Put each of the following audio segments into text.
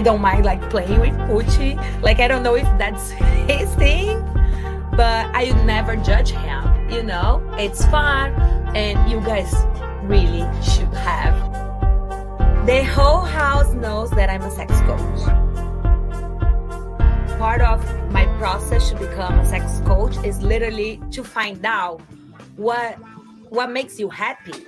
I don't mind like playing with Pucci. Like I don't know if that's his thing, but I never judge him. You know, it's fun, and you guys really should have. The whole house knows that I'm a sex coach. Part of my process to become a sex coach is literally to find out what what makes you happy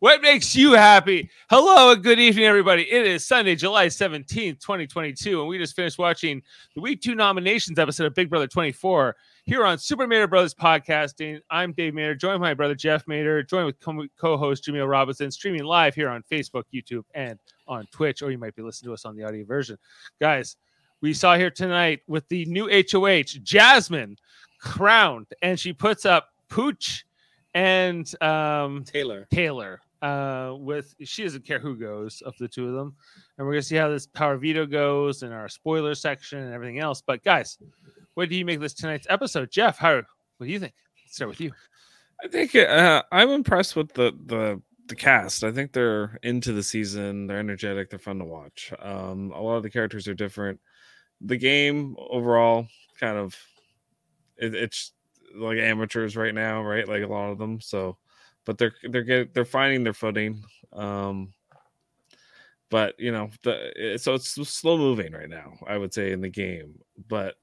what makes you happy? Hello and good evening, everybody. It is Sunday, July 17th, 2022, and we just finished watching the week two nominations episode of Big Brother 24 here on Super Mader Brothers Podcasting. I'm Dave Mader, joined by my brother Jeff Mader, joined with co host Jameel Robinson, streaming live here on Facebook, YouTube, and on Twitch, or you might be listening to us on the audio version. Guys, we saw here tonight with the new HOH, Jasmine crowned, and she puts up Pooch and um, Taylor. Taylor uh, with she doesn't care who goes of the two of them, and we're gonna see how this power veto goes in our spoiler section and everything else. But guys, what do you make of this tonight's episode, Jeff? How what do you think? Let's start with you. I think uh, I'm impressed with the the the cast. I think they're into the season. They're energetic. They're fun to watch. Um, a lot of the characters are different. The game overall, kind of, it, it's like amateurs right now, right? Like a lot of them. So but they're they're get, they're finding their footing. Um, but you know, the so it's slow moving right now. I would say in the game, but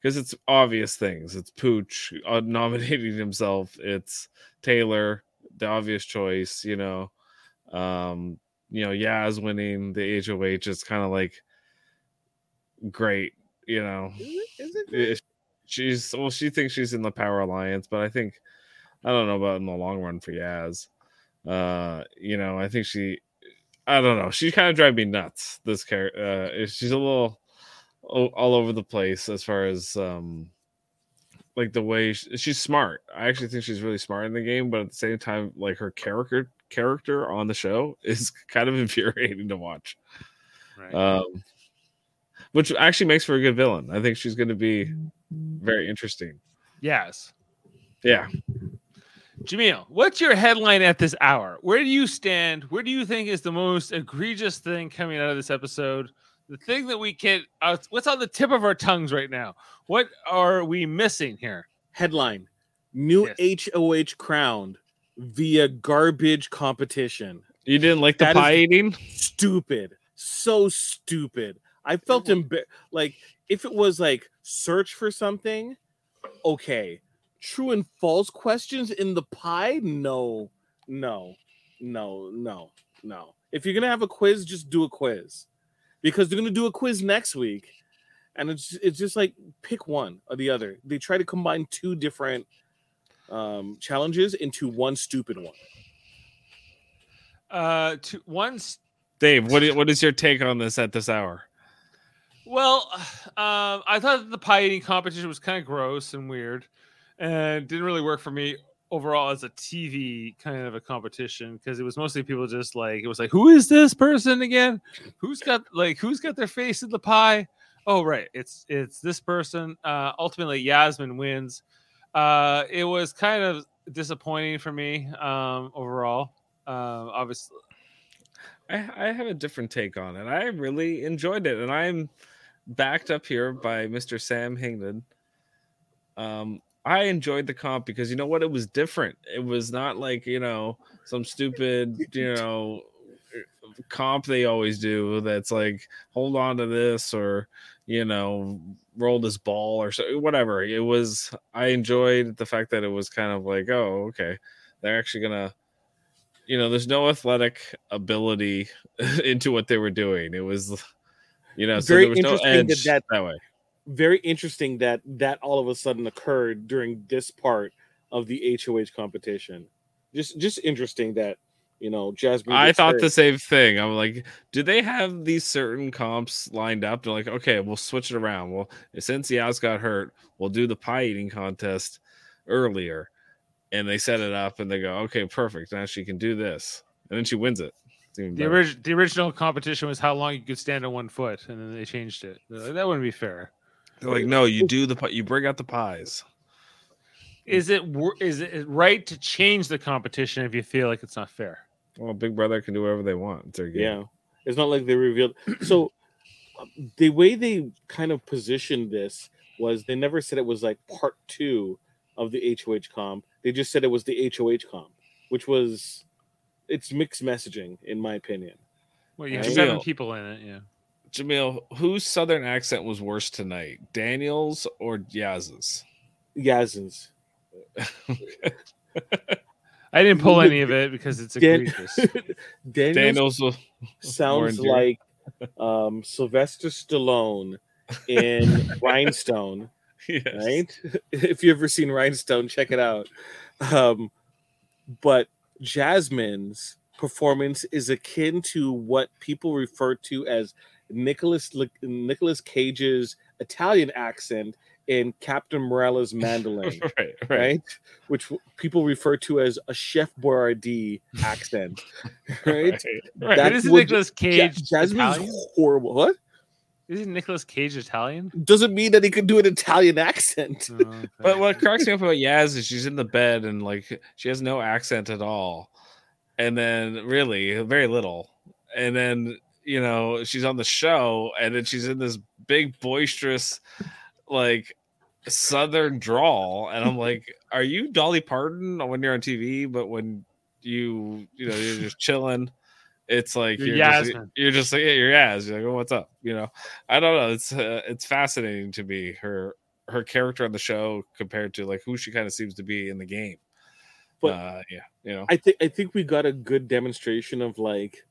because it's obvious things. It's Pooch uh, nominating himself. It's Taylor, the obvious choice. You know, um, you know, Yaz winning the HOH is kind of like great. You know, is it, is it she's well, she thinks she's in the Power Alliance, but I think I don't know about in the long run for Yaz. Uh, you know, I think she, I don't know, she kind of drive me nuts. This character, uh, she's a little all over the place as far as um, like the way she, she's smart. I actually think she's really smart in the game, but at the same time, like her character character on the show is kind of infuriating to watch. Right. Um, which actually makes for a good villain. I think she's going to be very interesting. Yes. Yeah. Jameel, what's your headline at this hour? Where do you stand? Where do you think is the most egregious thing coming out of this episode? The thing that we can, uh, what's on the tip of our tongues right now? What are we missing here? Headline New yes. HOH crowned via garbage competition. You didn't like the that pie eating? Stupid. So stupid. I felt emb- like if it was like search for something, okay true and false questions in the pie? No, no, no, no, no. If you're gonna have a quiz, just do a quiz because they're gonna do a quiz next week, and it's it's just like pick one or the other. They try to combine two different um, challenges into one stupid one. Uh, to one. Dave, what is, what is your take on this at this hour? Well, um, I thought the pie eating competition was kind of gross and weird and didn't really work for me overall as a TV kind of a competition because it was mostly people just like it was like who is this person again? Who's got like who's got their face in the pie? Oh right, it's it's this person. Uh, ultimately, Yasmin wins. Uh, it was kind of disappointing for me um, overall. Um, obviously, I, I have a different take on it. I really enjoyed it, and I'm backed up here by Mr. Sam Hingden. Um, I enjoyed the comp because you know what? It was different. It was not like, you know, some stupid, you know, uh, comp they always do that's like hold on to this or, you know, roll this ball or so whatever. It was I enjoyed the fact that it was kind of like, oh, okay. They're actually gonna you know, there's no athletic ability into what they were doing. It was you know, so very there was interesting no edge that, that way very interesting that that all of a sudden occurred during this part of the HOH competition. Just just interesting that you know Jasmine. I thought hurt. the same thing. I'm like, do they have these certain comps lined up? They're like, okay, we'll switch it around. Well, since Yaz got hurt, we'll do the pie eating contest earlier, and they set it up, and they go, okay, perfect. Now she can do this, and then she wins it. The, orig- the original competition was how long you could stand on one foot, and then they changed it. That wouldn't be fair. They're like, no, you do the you bring out the pies. Is it is it right to change the competition if you feel like it's not fair? Well, Big Brother can do whatever they want. It's their game. Yeah, It's not like they revealed. So the way they kind of positioned this was they never said it was like part two of the HOH comp. They just said it was the HOH comp, which was it's mixed messaging in my opinion. Well, you have seven people in it. Yeah. Jamil, whose southern accent was worse tonight, Daniel's or Yaz's? Yazin's. I didn't pull any of it because it's Dan- egregious. Daniel's Daniel's sounds like um, Sylvester Stallone in Rhinestone, yes. right? If you've ever seen Rhinestone, check it out. Um, but Jasmine's performance is akin to what people refer to as Nicolas Nicolas Cage's Italian accent in Captain Corelli's Mandolin. right, right. right? Which people refer to as a Chef Boyardee accent, right? Right. Right. That's Isn't what Nicolas Ja- Cage Jasmine's Italian? horrible. What Isn't Nicolas Cage Italian? doesn't mean that he could do an Italian accent. Oh, okay. But what cracks me up about Yaz is she's in the bed and like she has no accent at all. And then really very little. And then, you know, she's on the show and then she's in this big boisterous like southern drawl. And I'm like, are you Dolly Parton when you're on TV? But when you you know you're just chilling, it's like You're you're, just, you're just like yeah, you're Yaz. You're like, oh, what's up? You know, I don't know. It's uh, it's fascinating to me her her character on the show compared to like who she kind of seems to be in the game. But- uh, yeah, you know, I think I think we got a good demonstration of like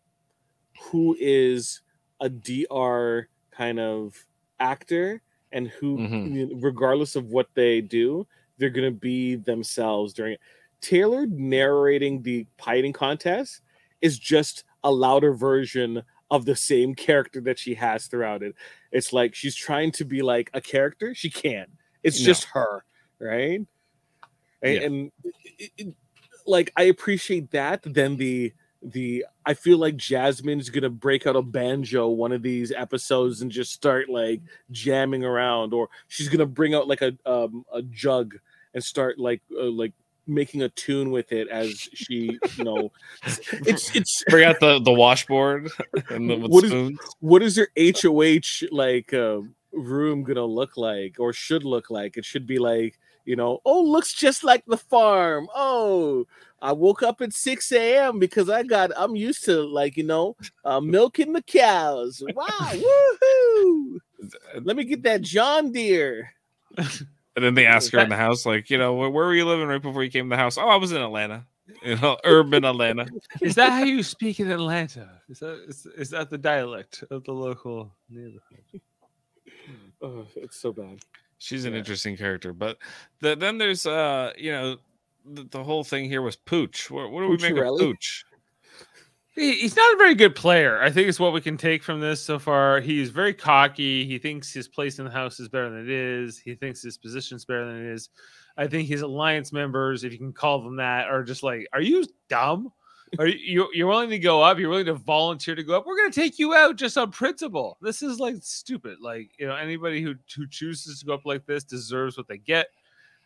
who is a DR kind of actor and who, Mhm. regardless of what they do, they're gonna be themselves during it. Taylor narrating the pieting contest is just a louder version of the same character that she has throughout it. It's like she's trying to be like a character. She can't. It's No. just her, right? And, Yeah. and it- it- like I appreciate that. Then the the I feel like Jasmine's gonna break out a banjo one of these episodes and just start like jamming around, or she's gonna bring out like a um, a jug and start like uh, like making a tune with it as she you know it's it's bring out the the washboard and the What is- spoons. what is your HOH like uh, room gonna look like or should look like? It should be like, you know, oh, looks just like the farm. Oh, I woke up at 6 a.m. because I got I'm used to like, you know, uh, milking the cows. Wow, woohoo! Let me get that John Deere. And then they ask her in the house, like, you know, where, where were you living right before you came to the house? Oh, I was in Atlanta, you know, urban Atlanta. is that how you speak in Atlanta? Is that is, is that the dialect of the local neighborhood? Oh, it's so bad. She's an Yeah. interesting character, but the, then there's, uh, you know, the, the whole thing here was Pooch. What, what do we make of Pooch? He, he's not a very good player. I think is what we can take from this so far. He's very cocky. He thinks his place in the house is better than it is. He thinks his position's better than it is. I think his alliance members, if you can call them that, are just like, are you dumb? Are you you- you're willing to go up? You're willing to volunteer to go up? We're gonna take you out just on principle. This is like stupid. Like you know, anybody who who chooses to go up like this deserves what they get.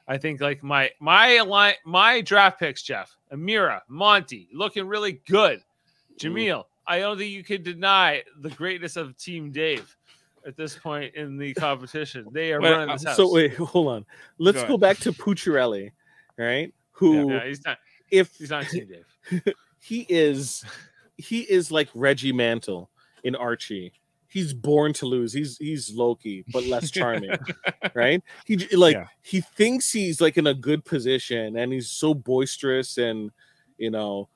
I think like my my align my draft picks, Jeff, Amira, Monty, looking really good. Jameel, I don't think you can deny the greatness of Team Dave at this point in the competition. They are Wait, running uh, this house. So wait, hold on. Let's Go go, back to Pucciarelli, right? Who yeah, he's not. if He's not Team Dave. he is he is like Reggie Mantle in Archie. He's born to lose. He's he's Loki, but less charming, right? He like Yeah. he thinks he's like in a good position, and he's so boisterous, and you know,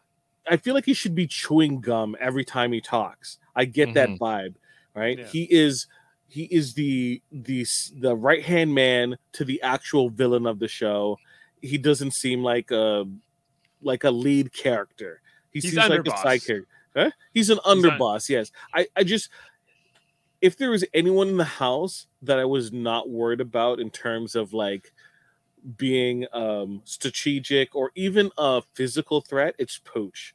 I feel like he should be chewing gum every time he talks. I get that mm-hmm. vibe, right? Yeah. He is he is the the the right hand man to the actual villain of the show. He doesn't seem like a like a lead character. He He's seems like a underboss. side character. Huh? He's an He's not- underboss. Yes, I I just if there was anyone in the house that I was not worried about in terms of like being um strategic or even a physical threat, it's Pooch.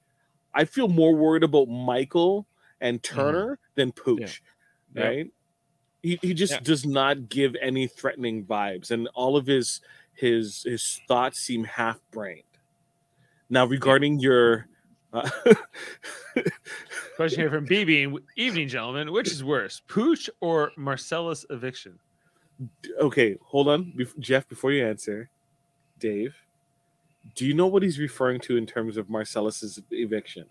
I feel more worried about Michael and Turner than Pooch, Mm-hmm. Yeah. right? He, he just Yeah. does not give any threatening vibes, and all of his his his thoughts seem half brained. Now, regarding your uh, Question here from BB. Evening, gentlemen. Which is worse, Pooch or Marcellus eviction? Okay, hold on, Jeff. Before you answer, Dave, do you know what he's referring to in terms of Marcellus's eviction?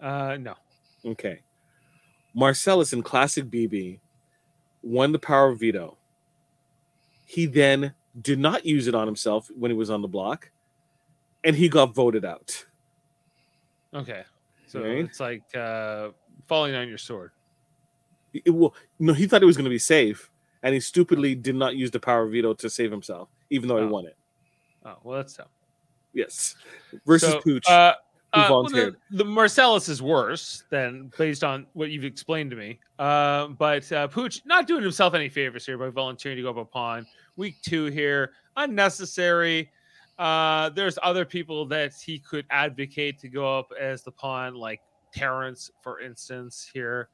Uh, no. Okay, Marcellus in classic BB won the power of veto. He then did not use it on himself when he was on the block, and he got voted out. Okay. So Right. it's like uh, falling on your sword. It, well, no, he thought it was going to be safe, and he stupidly did not use the power of veto to save himself, even though he Oh. won it. Oh, well, that's tough. Yes, versus So, Pooch. Uh, uh, well, the, the Marcellus is worse than based on what you've explained to me. Uh, but uh, Pooch not doing himself any favors here by volunteering to go up a pawn. Week two here, unnecessary. Uh, there's other people that he could advocate to go up as the pawn, like Terrence, for instance. Here,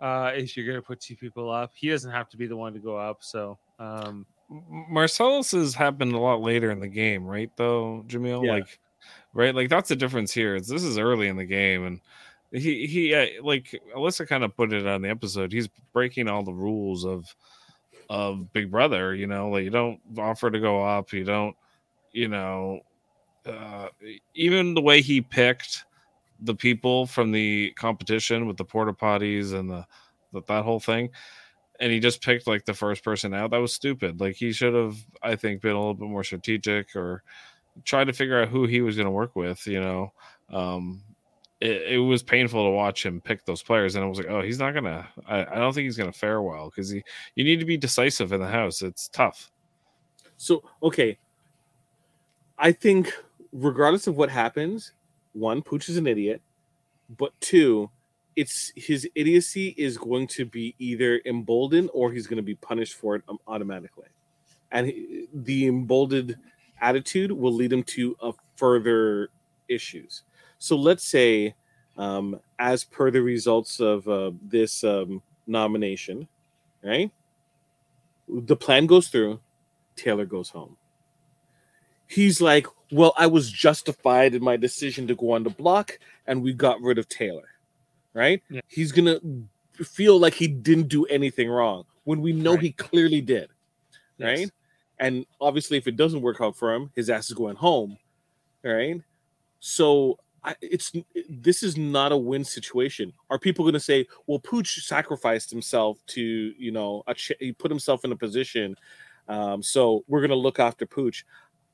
uh, if you're going to put two people up, he doesn't have to be the one to go up. So, um, has happened a lot later in the game, right? Though Jamil, Yeah. like, right, like that's the difference here. Is this is early in the game, and he he uh, like Alyssa kind of put it on the episode. He's breaking all the rules of of Big Brother. You know, like you don't offer to go up. You don't, you know, uh, even the way he picked the people from the competition with the porta potties and the, the that whole thing and he just picked like the first person out. That was stupid. Like he should have, I think, been a little bit more strategic or tried to figure out who he was going to work with. You know, um, it, it was painful to watch him pick those players, and I was like, oh, he's not gonna. I, I don't think he's gonna fare well because he. You need to be decisive in the house. It's tough. So okay, I think regardless of what happens, one, Pooch is an idiot, but two, it's his idiocy is going to be either emboldened or he's going to be punished for it um, automatically, and he- the emboldened attitude will lead him to a further issues. So let's say, um, as per the results of uh, this um, nomination, right? The plan goes through. Taylor goes home. He's like, Well, I was justified in my decision to go on the block, and we got rid of Taylor. Right? Yeah. He's gonna feel like he didn't do anything wrong when we know Right. he clearly did. yes. Right? And obviously, if it doesn't work out for him, his ass is going home. Right? So I, it's this is not a win situation. Are people going to say, "Well, Pooch sacrificed himself to you know a ch- he put himself in a position, um, so we're going to look after Pooch"?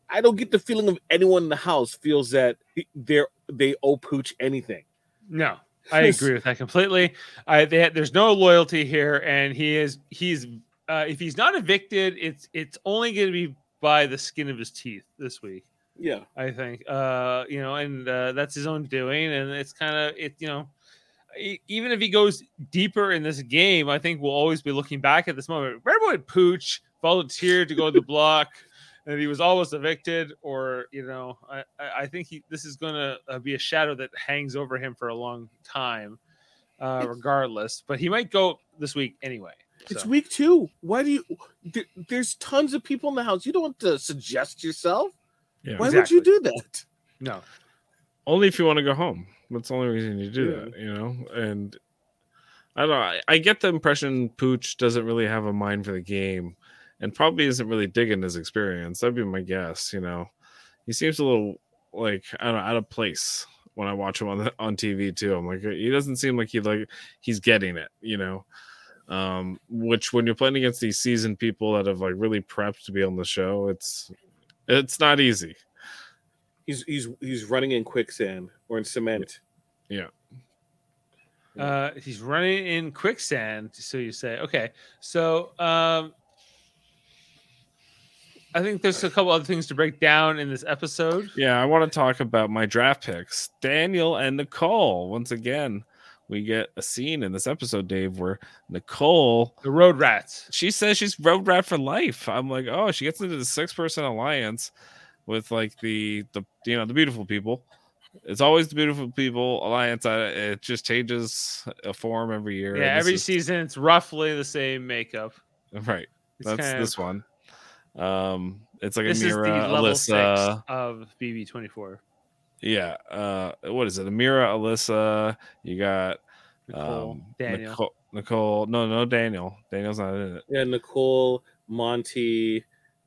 I don't get the feeling of anyone in the house feels that they're they owe Pooch anything. No, I agree with that completely. I they, there's no loyalty here, and he is he's uh, if he's not evicted, it's it's only going to be by the skin of his teeth this week. Yeah, I think, uh, you know, and uh, that's his own doing, and it's kind of it, you know. Even if he goes deeper in this game, I think we'll always be looking back at this moment. Remember when Pooch volunteered to go to the block, and he was almost evicted, or you know, I I I think he this is going to uh, be a shadow that hangs over him for a long time, uh, regardless. But he might go this week anyway. it's week two. Why do you? There, there's tons of people in the house. You don't want to suggest yourself. Yeah. Why would you do that? No, Only if you want to go home. That's the only reason you do Yeah. that, you know. And I don't know. I, I get the impression Pooch doesn't really have a mind for the game, and probably isn't really digging his experience. That'd be my guess. You know, he seems a little like I don't know, out of place when I watch him on the, on TV too. I'm like, he doesn't seem like he like he's getting it. You know. Um, which when you're playing against these seasoned people that have like really prepped to be on the show, it's it's not easy. He's he's he's running in quicksand or in cement. Yeah. Uh, he's running in quicksand. So you say, okay. So um, I think there's a couple other things to break down in this episode. Yeah, I want to talk about my draft picks. Daniel and Nicole. Once again, we get a scene in this episode, Dave, where Nicole The Road Rats. she says she's road rat for life. I'm like, oh, she gets into the six person alliance with like the the you know the beautiful people. It's always the beautiful people alliance. I, it just changes a form every year. Yeah, every is- season it's roughly the same makeup. right. It's That's this of, one. Um, it's like This a is the Mira, level Alyssa. six of BB24. Yeah. Uh, what is it? Amira, Alyssa. You got Nicole, um, Daniel. Nicole, Nicole. No, no, Daniel. Daniel's not in it. Yeah, Nicole, Monty,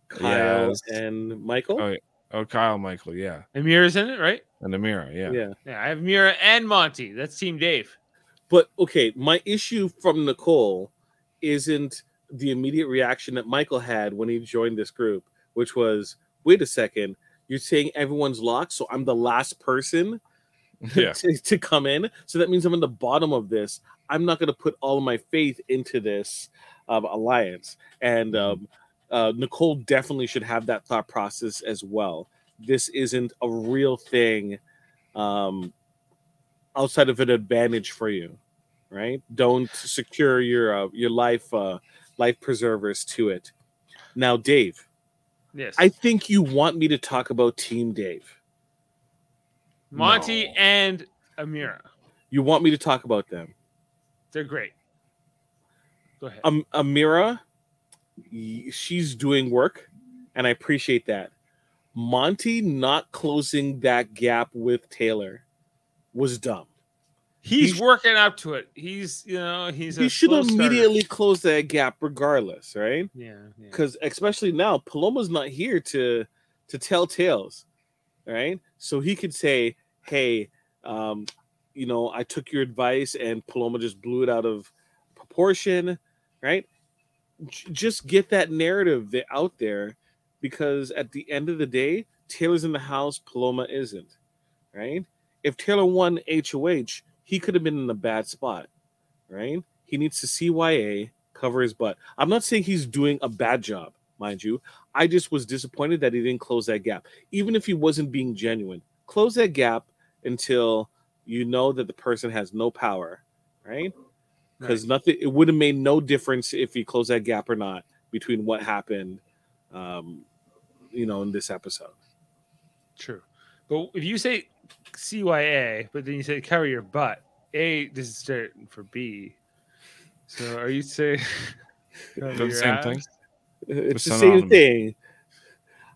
Kyle, Yes. and Michael. Oh, oh, Kyle, Michael. Yeah, Amir's in it, right? and Amira. Yeah. yeah. Yeah, I have Mira and Monty. That's Team Dave. But okay, my issue from Nicole isn't the immediate reaction that Michael had when he joined this group, which was, wait a second, you're saying everyone's locked, so I'm the last person Yeah. to, to come in. So that means I'm in the bottom of this. I'm not going to put all of my faith into this um, alliance. And um, uh, Nicole definitely should have that thought process as well. This isn't a real thing um, outside of an advantage for you, right? Don't secure your uh, your life uh, life preservers to it. Now, Dave, Yes. I think you want me to talk about Team Dave. Monty No. and Amira. You want me to talk about them. They're great. Go ahead. um, Amira, she's doing work, and I appreciate that. Monty not closing that gap with Taylor was dumb. He's he- working up to it. He's, you know, he's. He should slow starter. immediately close that gap, regardless, right? Yeah. yeah. Because especially now, Paloma's not here to to tell tales, right? So he could say, "Hey, um, you know, I took your advice, and Paloma just blew it out of proportion," right? J- just get that narrative out there, because at the end of the day, Taylor's in the house, Paloma isn't, right? If Taylor won HOH, he could have been in a bad spot, right? He needs to CYA cover his butt. I'm not saying he's doing a bad job, mind you. I just was disappointed that he didn't close that gap. Even if he wasn't being genuine, close that gap until you know that the person has no power, right? Because Right. nothing, it would have made no difference if he closed that gap or not between what happened, um, you know, in this episode. True. But if you say CYA, but then you say cover your butt, A this is certain for B. So are you saying the your same thing. ass? It's the same thing.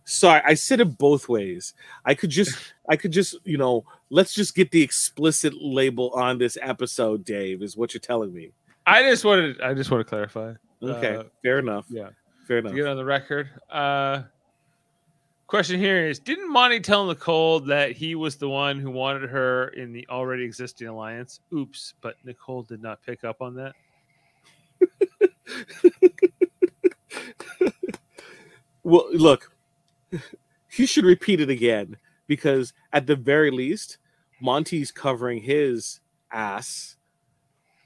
Sorry, I said it both ways. I could just, I could just, you know, let's just get the explicit label on this episode. Dave is what you're telling me. I just wanted I just want to clarify. Okay, Uh, fair enough. yeah. fair To enough. get on the record. Uh question here is didn't Monty tell Nicole that he was the one who wanted her in the already existing alliance? Oops, but Nicole did not pick up on that. Well, look, he should repeat it again because at the very least, Monty's covering his ass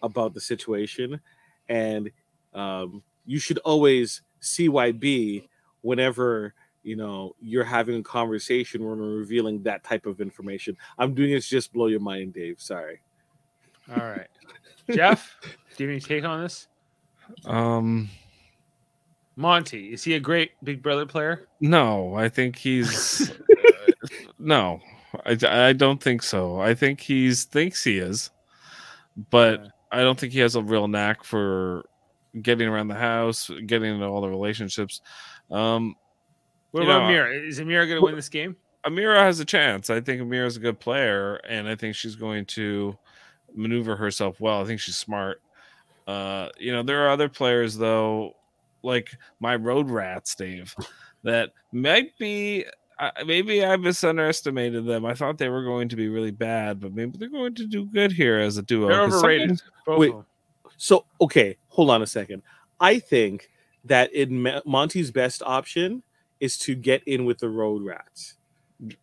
about the situation, and um, you should always CYB whenever you know you're having a conversation when we're revealing that type of information. I'm doing it to just blow your mind, Dave. Sorry. All right. Jeff, do you have any take on this? Um, Monty, is he a great Big Brother player? no, I think he's no. I, I don't think so. I think he's thinks he is, but Yeah. I don't think he has a real knack for getting around the house, getting into all the relationships. Um, What You about know, Amira? Is Amira going to win this game? Amira has a chance. I think Amira's a good player, and I think she's going to maneuver herself well. I think she's smart. Uh, you know, there are other players though, like my road rats, Dave, that might be. Uh, maybe I misunderestimated them. I thought they were going to be really bad, but maybe they're going to do good here as a duo. They're overrated. Wait. So, okay, hold on a second. I think that in Monty's best option is to get in with the road rats.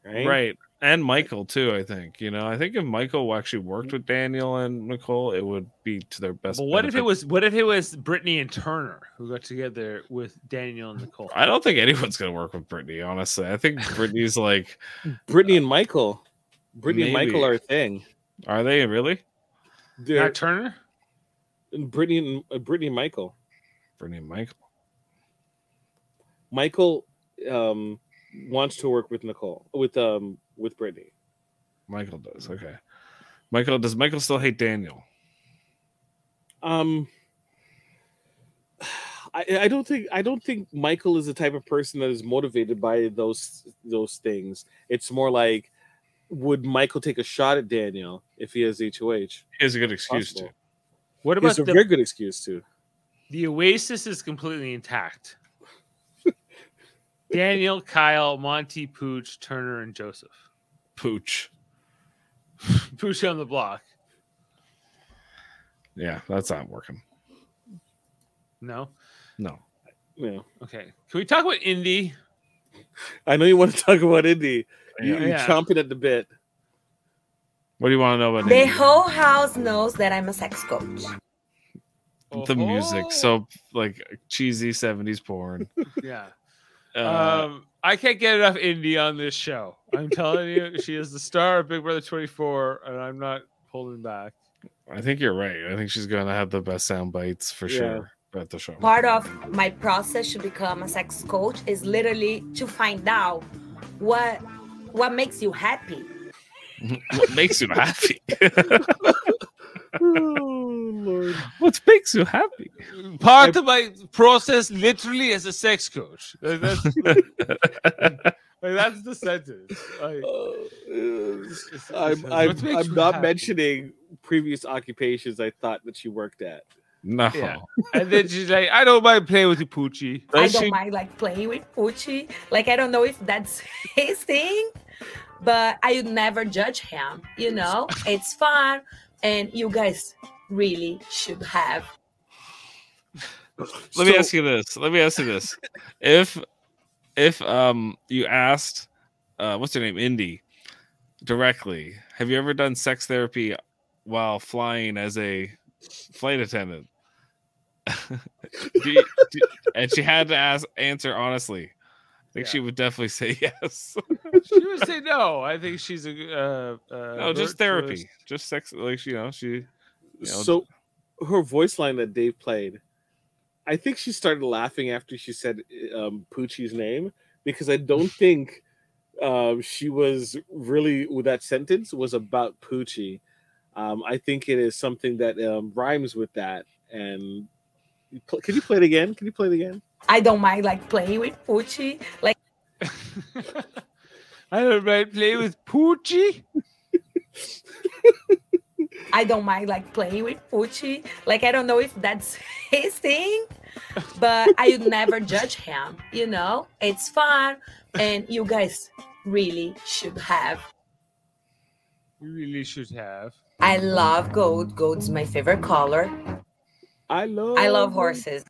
Right? right and michael too i think you know i think if michael actually worked with daniel and nicole it would be to their best But what if it was? What if it was Brittany and Turner who got together with Daniel and Nicole? i don't think anyone's gonna work with brittany honestly i think brittany's like Brittany and Michael. Brittany and Michael are a thing. are they really They're Not Turner. Brittany and uh, Brittany and Michael. brittany and michael Michael um, wants to work with Nicole with um with Brittany. michael does okay michael does michael still hate daniel Um, I, I don't think I don't think Michael is the type of person that is motivated by those those things. It's more like would Michael take a shot at Daniel if he has HOH? He has a good excuse Possible. to. What It's about a the, very good excuse too. the Oasis is completely intact? Daniel, Kyle, Monty, Pooch, Turner, and Joseph. Pooch. Pooch on the block. Yeah, that's not working. No. No. Yeah. Okay. Can we talk about Indy? I know you want to talk about Indy. You, Yeah. you're Yeah. chomping at the bit. What do you want to know about The Indy? whole house knows that I'm a sex coach. the music? So like cheesy '70s porn. yeah. Uh, um, I can't get enough Indy on this show. I'm telling you, she is the star of Big Brother 24, and I'm not holding back. I think you're right. I think she's gonna have the best sound bites for Yeah. sure at the show. Part of my process to become a sex coach is literally to find out what what makes you happy. what makes you happy? oh Lord. what makes you happy? Part of my process, literally, as a sex coach. Like, that's, like, that's the sentence. Like, Uh, it's- I'm I'm, I'm not happy? mentioning previous occupations I thought that she worked at. No. Yeah. And then she's like, I don't mind playing with you, Poochie. I don't she- mind like playing with Pucci. Like I don't know if that's his thing, but I would never judge him. You know, it's fun, and you guys really should have. Let me ask you this. Let me ask you this. If if um you asked uh what's her name? Indy directly, have you ever done sex therapy while flying as a flight attendant? Do you- do- and she had to ask answer honestly. I think she would definitely say yes. She would say no. I think she's a uh, uh, no, just virtuous- therapy. Just sex like you know, she you know, so her voice line that Dave played, I think she started laughing after she said um, Poochie's name because I don't think um, she was really with that sentence was about Poochie. Um, I think it is something that um, rhymes with that. And can you play it again? Can you play it again? I don't mind like playing with Pucci. Like I don't mind play with Poochie. I don't mind like playing with Pucci. Like I don't know if that's his thing, but I would never judge him. You know, it's fun, and you guys really should have. You really should have. I love gold. Gold's my favorite color. I love I love horses.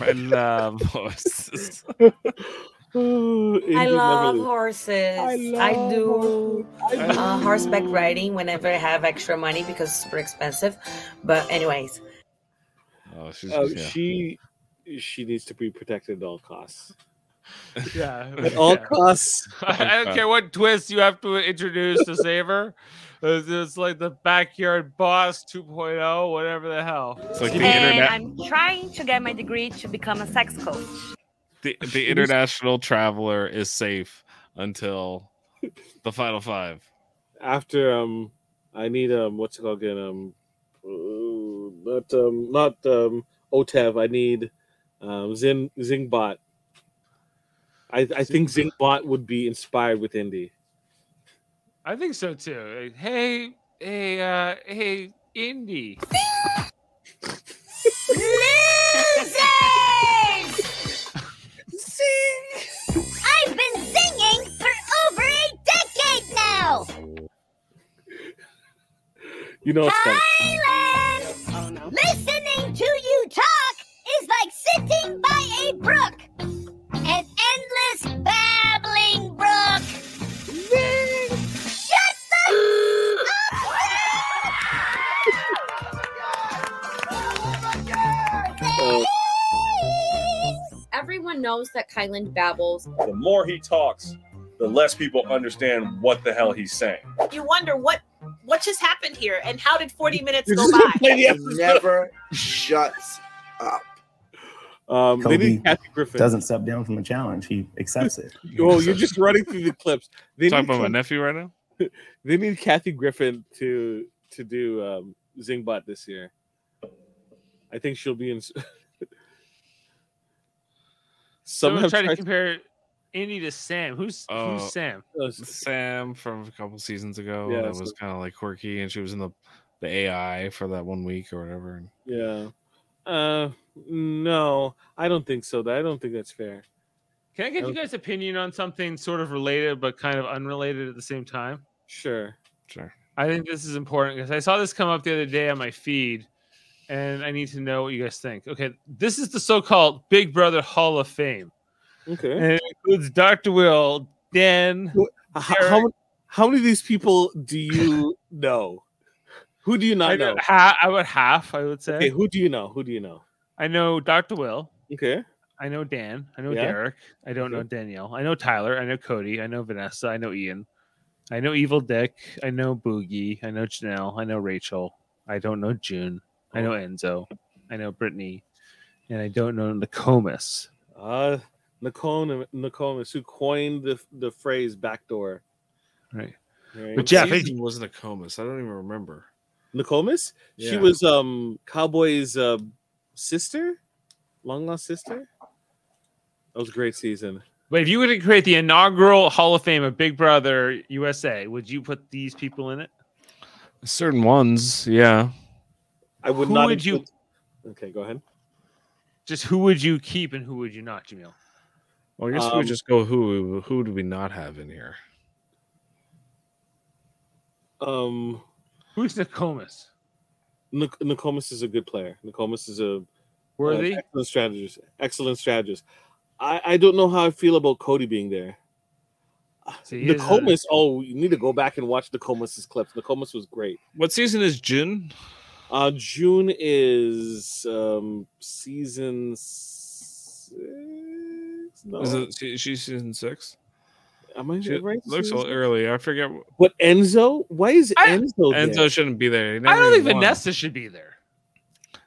I love horses. I love leaves. horses. I I, do horses. I uh, horseback riding whenever I have extra money because it's super expensive. But anyways, Oh, she's Uh, yeah. She she needs to be protected at all costs. Yeah. At all yeah. costs. I don't care what twist you have to introduce to save her. It's, it's like the backyard boss 2.0, whatever the hell. It's like the and internet I'm trying to get my degree to become a sex coach. the, the international traveler is safe until the final five. After um, I need um, what's it called again? Um, not um, not um, OTEV. I need um, Zin Zingbot. I I think Zingbot would be inspired with Indy. I think so too. Like, hey, hey, uh, hey, Indy. I've been singing for over a decade now. You know it's coming. Knows that Kylan babbles. the more he talks, the less people understand what the hell he's saying. you wonder what what just happened here and how did 40 minutes go by He never shuts up. Um, they need Kathy Griffin. Doesn't step down from the challenge. He accepts it. Oh, you're just running through the clips. They Talking need, about my nephew right now. they need Kathy Griffin to to do um, Zingbot this year. I think she'll be in. Some Someone have tried to compare Indy to Sam. Who's Oh. who's Sam? Sam from a couple seasons ago. Yeah, that so- was kind of like quirky, and she was in the the AI for that one week or whatever. Yeah. Uh, no, I don't think so. I don't think that's fair. Can I get you guys' opinion on something sort of related but kind of unrelated at the same time? Sure. Sure. I think this is important because I saw this come up the other day on my feed, and I need to know what you guys think. Okay, this is the so-called Big Brother Hall of Fame, Okay. and it includes Dr. Will, Dan. How, many, how many of these people do you know? Who do you not know know? half. I would half. I would say. Okay, who do you know? Who do you know? I know Dr. Will. Okay. I know Dan. I know Yeah. Derek. I don't know Danielle. I know Tyler. I know Cody. I know Vanessa. I know Ian. I know Evil Dick. I know Boogie. I know Janelle. I know Rachel. I don't know June. I know Enzo. I know Brittany. And I don't know Nakomis. Uh Nicole Nicolemas, who coined the the phrase backdoor. Right. Right. But Jeff, Season wasn't a comus. I don't even remember. Nicolemas? She was um Cowboy's uh, sister, long lost sister. That was a great season. But if you were to create the inaugural Hall of Fame of Big Brother USA, would you put these people in it? Certain ones, yeah. I would Who not. would you- Okay, go ahead. Just who would you keep and who would you not, Jamil? Well, I guess we Um, would just go who who do we not have in here? Um, Who's Nakomis? Nic- Nicolemas is a good player. Nicolemas is a Worthy? uh, excellent strategist. Excellent strategist. I, I don't know how I feel about Cody being there. See, he is a- oh, you need to go back and watch Nicolemas's clips. Nicolemas was great. What season is June? Uh, June is um season six. No, Is it she, she's season six? am I She right? looks a Season little early. I forget. But Enzo, why is I- Enzo? Enzo there? shouldn't be there. I don't think won. Vanessa should be there.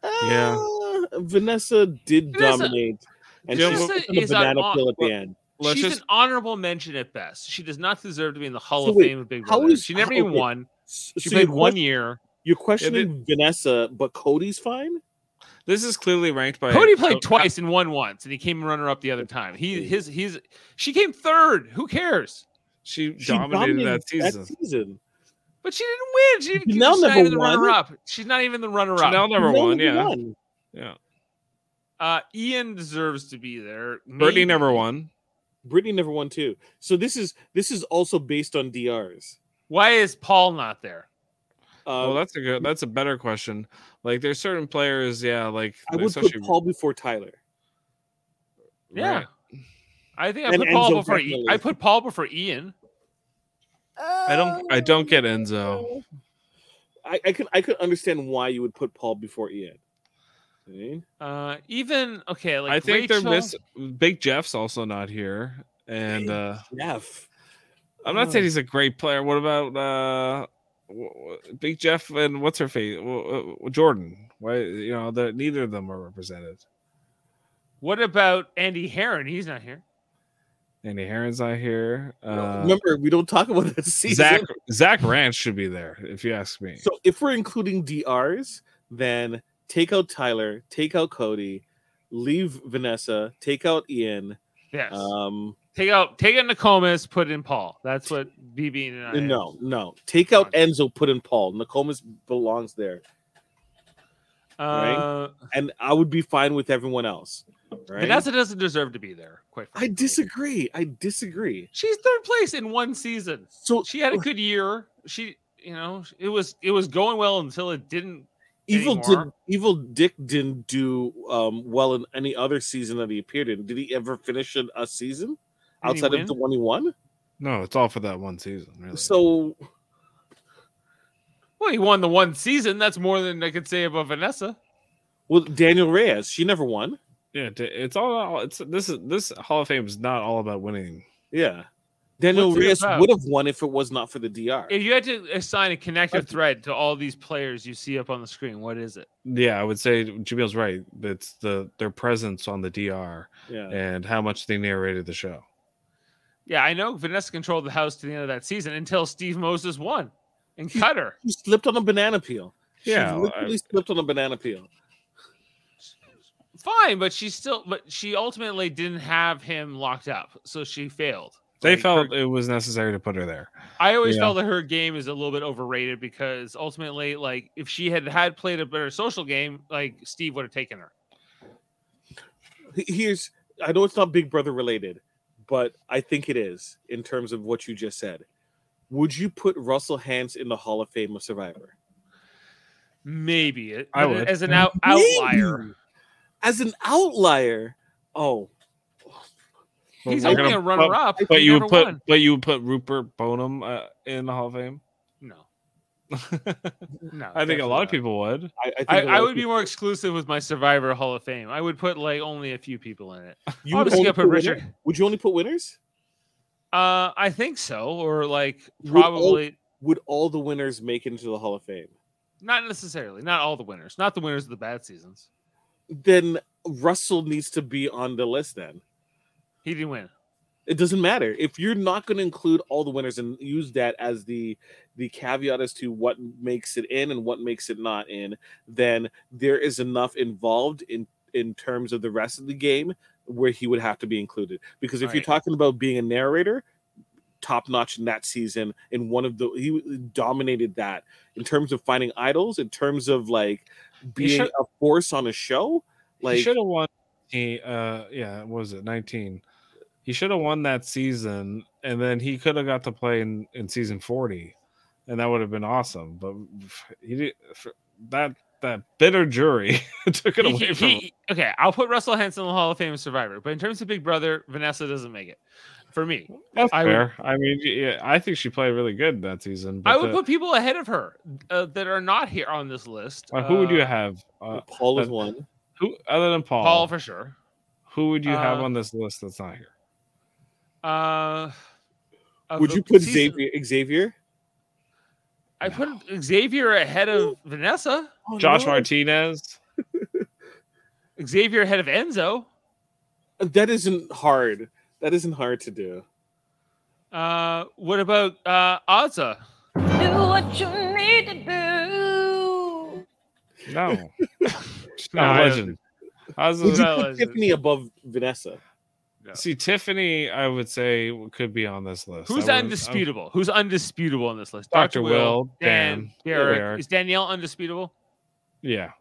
Yeah. Uh, Vanessa did Vanessa- dominate, and Vanessa she was Vanessa the is banana on- peel at the end. Let's She's just an honorable mention at best. She does not deserve to be in the Hall So of wait, Fame of Big Brother. is- she never even okay. won. S- She so played one ques- year. You're questioning Vanessa, but Cody's fine. this is clearly ranked by Cody played oh, twice and won once, and he came runner up the other time. He his he's she came third. Who cares? She, She dominated, that season. season. But she didn't win. She didn't, Janelle she's not never even the runner up. She's not even the runner up. Janelle never Janelle won. never Yeah, won. yeah. Uh, Ian deserves to be there. Brittany Maybe- never won. Brittany never won too. So this is this is also based on DRs. Why is Paul not there? Uh, well, that's a good. That's a better question. Like, there's certain players, yeah. Like, I would especially put Paul before Tyler. Yeah, Right. I think I And put Paul Enzo before. I put Paul before Ian. I don't. I don't get Enzo. I, I could I could understand why you would put Paul before Ian. Okay. Uh, even okay, like I think Rachel, they're miss. Big Jeff's also not here, and uh Jeff. I'm not saying Oh. he's a great player. What about uh w- w- Big Jeff and what's her face, W- w- Jordan? Why you know the neither of them are represented. What about Andy Herren? He's not here. Andy Herren's not here. Uh, Remember, we don't talk about that season. Zach Zach Rance should be there if you ask me. So if we're including DRs, then take out Tyler, take out Cody, leave Vanessa, take out Ian. Yes. Um, take out take out Nakomis, put in Paul. That's what BB and I. no, no, take out Enzo, put in Paul. Nakomis belongs there, Uh, and I would be fine with everyone else. Right? Vanessa doesn't deserve to be there. Quite I disagree. I disagree. She's third place in one season. So She had a good year. She, you know, it was it was going well until it didn't. Evil did Evil Dick didn't do um, well in any other season that he appeared in. Did he ever finish a, a season outside of the one he won? No, it's all for that one season. Really. So Well, he won the one season. That's more than I could say about Vanessa. well, Daniele Reyes, she never won. yeah, it's all. It's this is this Hall of Fame is not all about winning. Yeah, Daniele What's Reyes would have won if it was not for the DR. If you had to assign a connective thread to all these players you see up on the screen, what is it? Yeah, I would say Jamil's right. It's the their presence on the DR Yeah. and how much they narrated the show. Yeah, I know Vanessa controlled the house to the end of that season until Steve Moses won and cut her. She slipped on a banana peel. She Yeah, literally slipped on a banana peel. fine, but she still, but she ultimately didn't have him locked up, so she failed. They Like, felt her- it was necessary to put her there. I always Yeah. felt that her game is a little bit overrated because ultimately, like, if she had had played a better social game, like Steve would have taken her. He- Here's I know it's not Big Brother related, but I think it is in terms of what you just said. Would you put Russell Hantz in the Hall of Fame of Survivor? Maybe it- I would. as an out, Maybe. outlier. As an outlier, oh, He's only gonna- a runner-up. But He you would put won. but you would put Rupert Boneham uh, in the Hall of Fame. No, no. I think a lot definitely of people would. I, I, think I, a I of would be more exclusive with my Survivor Hall of Fame. I would put like only a few people in it. You would Obviously, only put put Richard. winner- Would you only put winners? Uh, I think so, or like Would all- probably Would all the winners make it into the Hall of Fame? not necessarily, not all the winners, not the winners of the bad seasons. Then Russell needs to be on the list. Then He didn't win. It doesn't matter if you're not going to include all the winners and use that as the the caveat as to what makes it in and what makes it not in. Then there is enough involved in in terms of the rest of the game where he would have to be included. Because if you're Right. talking about being a narrator, top notch in that season, in one of the he dominated that in terms of finding idols, in terms of like being a force on a show. Like he should have won. He uh yeah, what was it nineteen? He should have won that season, and then he could have got to play in in season forty, and that would have been awesome. But he did that. That bitter jury took it He- away he- from him. he- okay, I'll put Russell Hantz in the Hall of Fame as Survivor, but in terms of Big Brother, Vanessa doesn't make it. For me, That's I would- fair. I mean, yeah, I think she played really good that season. But I would the- put people ahead of her uh, that are not here on this list. uh, who would you Uh, have? Uh, Paul is uh, one. Who other than Paul? Paul for sure. Who would you have Uh, on this list that's not here? Uh, Would you put season- Xavier? Xavier? I put Xavier ahead of Vanessa. Oh, Josh no. Martinez. Xavier ahead of Enzo. That isn't hard. That isn't hard to do. Uh, what about uh, Ozza? Do what you need to do. No, She's not I a don't legend. How's Would you Well, put is- Tiffany above Vanessa? See, Tiffany, I would say could be on this list. Who's I wouldn't- undisputable? Who's undisputable on this list? Dr. Will, Dan, Dan, Derek. Derek. Is Danielle undisputable? Yeah.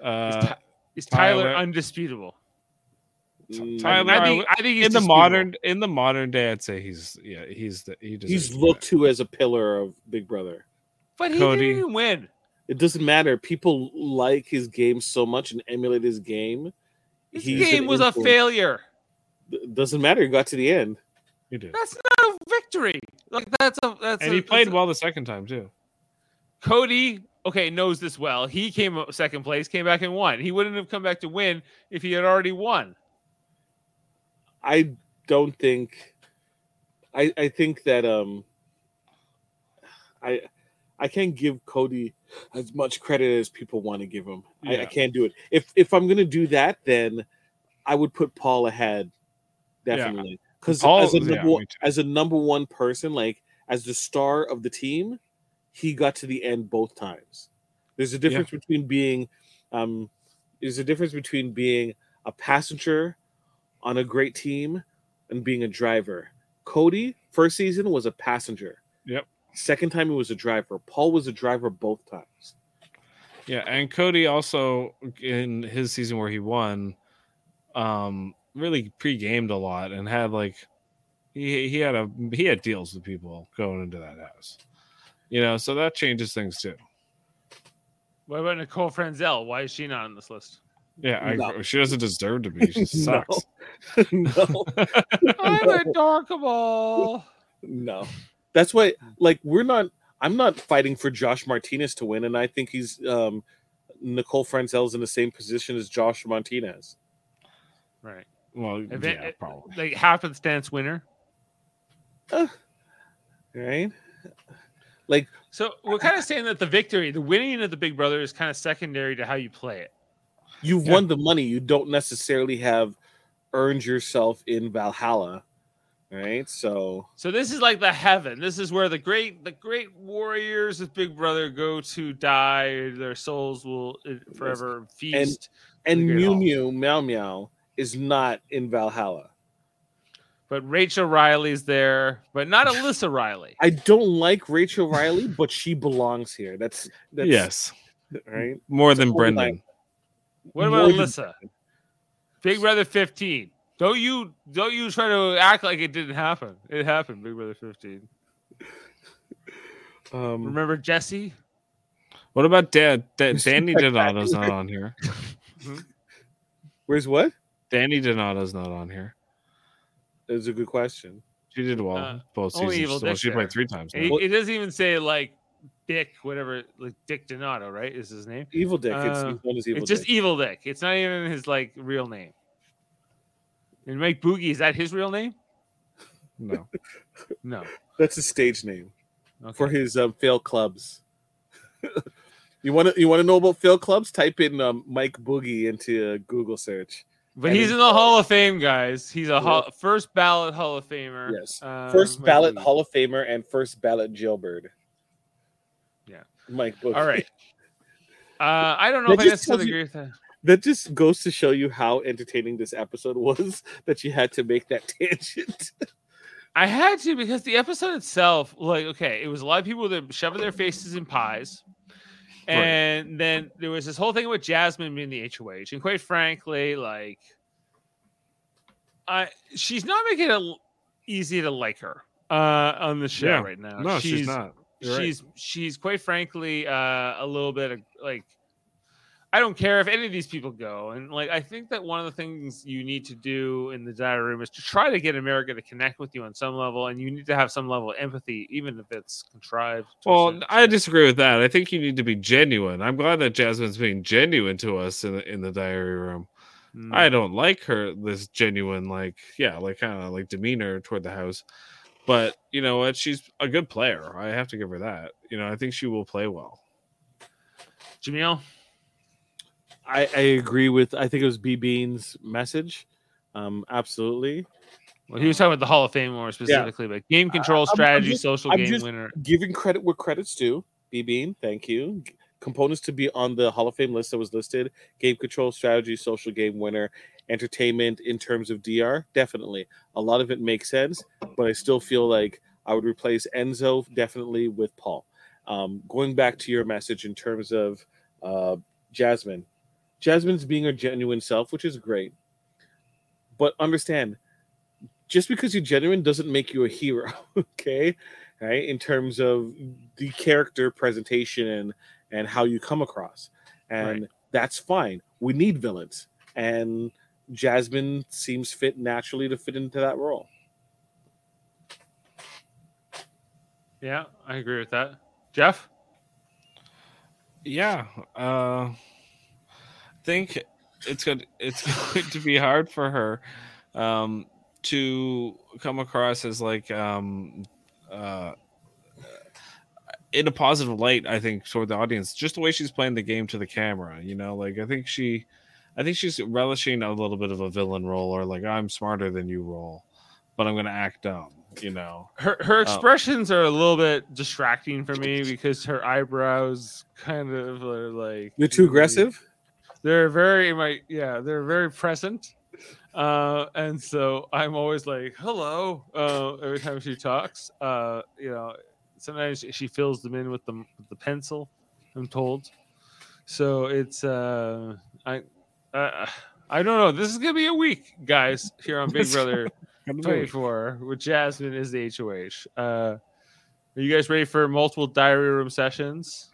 Is, Uh, Ty- is Tyler, Tyler- undisputable? Mm, Tyler, I I think, I think he's in the modern in the modern day, I'd say he's yeah he's the he deserves He's looked there. to as a pillar of Big Brother. but he Cody. didn't win. It doesn't matter. People like his game so much and emulate his game. His He's game an was a failure. It Doesn't matter. He got to the end. He did, That's not a victory. Like that's a that's and a, he played that's a- well the second time too. Cody, okay, knows this well. He came second place, came back and won. He wouldn't have come back to win if he had already won. I don't think. I I think that um. I I can't give Cody as much credit as people want to give him. I, I can't do it. If if I'm gonna do that, then I would put Paul ahead, Yeah. Definitely. Because Paul- as a yeah, number one, as a number one person, like as the star of the team, he got to the end both times. There's a difference between being, um, there's a difference between being a passenger on a great team and being a driver. Cody first season was a passenger. Yep. Second time he was a driver. Paul was a driver both times. Yeah, and Cody also in his season where he won, um, really pre-gamed a lot and had like he he had a he had deals with people going into that house, you know, so that changes things too. What about Nicole Franzel? Why is she not on this list? Yeah, I, No. she doesn't deserve to be. She sucks. no, I'm a dorkable. no. That's why, like, we're not. I'm not fighting for Josh Martinez to win, and I think he's um, Nicole Franzel's in the same position as Josh Martinez. Right. Well, Event- yeah, probably. Like happenstance winner. Right? Like, So we're kind of saying that the victory, the winning of the Big Brother, is kind of secondary to how you play it. you've Yeah. won the money. You don't necessarily have earned yourself in Valhalla, right? So So this is like the heaven. This is where the great the great warriors of Big Brother go to die. Their souls will uh, forever feast and The Great Mew Hall. Mew Meow Meow is not in Valhalla. But Rachel Reilly's there, but not Elissa Reilly. I don't like Rachel Reilly, but she belongs here. That's that's yes, right. more It's than a Brendan. line. What More about than- Alyssa? Big Brother 15. Don't you don't you try to act like it didn't happen. It happened, Big Brother 15. Um, Remember Jesse? What about Dad? Da- Mr. Dani Donato's not on here. where's what? Dani Donato's not on here. It's a good question. She did well Uh, both seasons. Evil Well, she there. played three times. now. It, it doesn't even say like Dick, whatever, like Dick Donato, right? Is his name? Evil Dick. it's Uh, he's known Evil it's just Dick. Evil Dick. It's not even his like real name. And Mike Boogie, is that his real name? No. No. That's his stage name Okay. for his um, fail clubs. you want to you want to know about fail clubs? Type in um, Mike Boogie into a Google search. But And he's in the Hall of Fame, guys. He's a hall, first ballot Hall of Famer. Yes, Uh, first ballot Boogie. Hall of Famer and first ballot jailbird. Yeah. Mike. All right. Uh, I don't know That if I necessarily you- agree with that. That just goes to show you how entertaining this episode was that you had to make that tangent. I had to because the episode itself, like, okay, it was a lot of people that shoving their faces in pies. And then there was this whole thing with Jasmine being the HOH. And quite frankly, like, I she's not making it easy to like her uh, on the show Yeah. right now. No, she's not. You're right. she's she's quite frankly uh, a little bit of, like I don't care if any of these people go. And like I think that one of the things you need to do in the diary room is to try to get America to connect with you on some level, and you need to have some level of empathy, even if it's contrived. Well, I disagree with that. I think you need to be genuine. I'm glad that Jasmine's being genuine to us in the, in the diary room. Mm. I don't like her this genuine, like yeah, like kind of like demeanor toward the house. But you know what? She's a good player. I have to give her that. You know, I think she will play well. Jamil. I, I agree with I think it was B Bean's message. Um, absolutely. Well, he was talking about the Hall of Fame more specifically, but game control, I'm- I'm strategy, just- social I'm game just winner. Giving credit where credit's due. B Bean, thank you. Components to be on the Hall of Fame list that was listed: game control, strategy, social game winner, entertainment. In terms of DR, definitely a lot of it makes sense, but I still feel like I would replace Enzo definitely with Paul. Um, going back to your message in terms of uh, Jasmine, Jasmine's being her genuine self, which is great. But understand, just because you're genuine doesn't make you a hero, okay? Right? In terms of the character presentation and and how you come across. And that's fine. We need villains. And Jasmine seems fit naturally to fit into that role. Yeah, I agree with that. Jeff. Yeah, uh, I think it's good. It's going to be hard for her um, to come across as like um, uh, in a positive light. I think toward the audience, just the way she's playing the game to the camera. You know, like I think she, I think she's relishing a little bit of a villain role or like I'm smarter than you role, but I'm going to act dumb. You know, Her her Uh, expressions are a little bit distracting for me because her eyebrows kind of are like You're too aggressive? They're very my yeah, they're very present. Uh, and so I'm always like, hello, uh, every time she talks. Uh, you know, sometimes she fills them in with the with the pencil, I'm told. So it's uh I uh, I don't know. This is gonna be a week, guys, here on Big Brother Gonna be a week. 24 with Jasmine is the HOH. Uh, are you guys ready for multiple diary room sessions?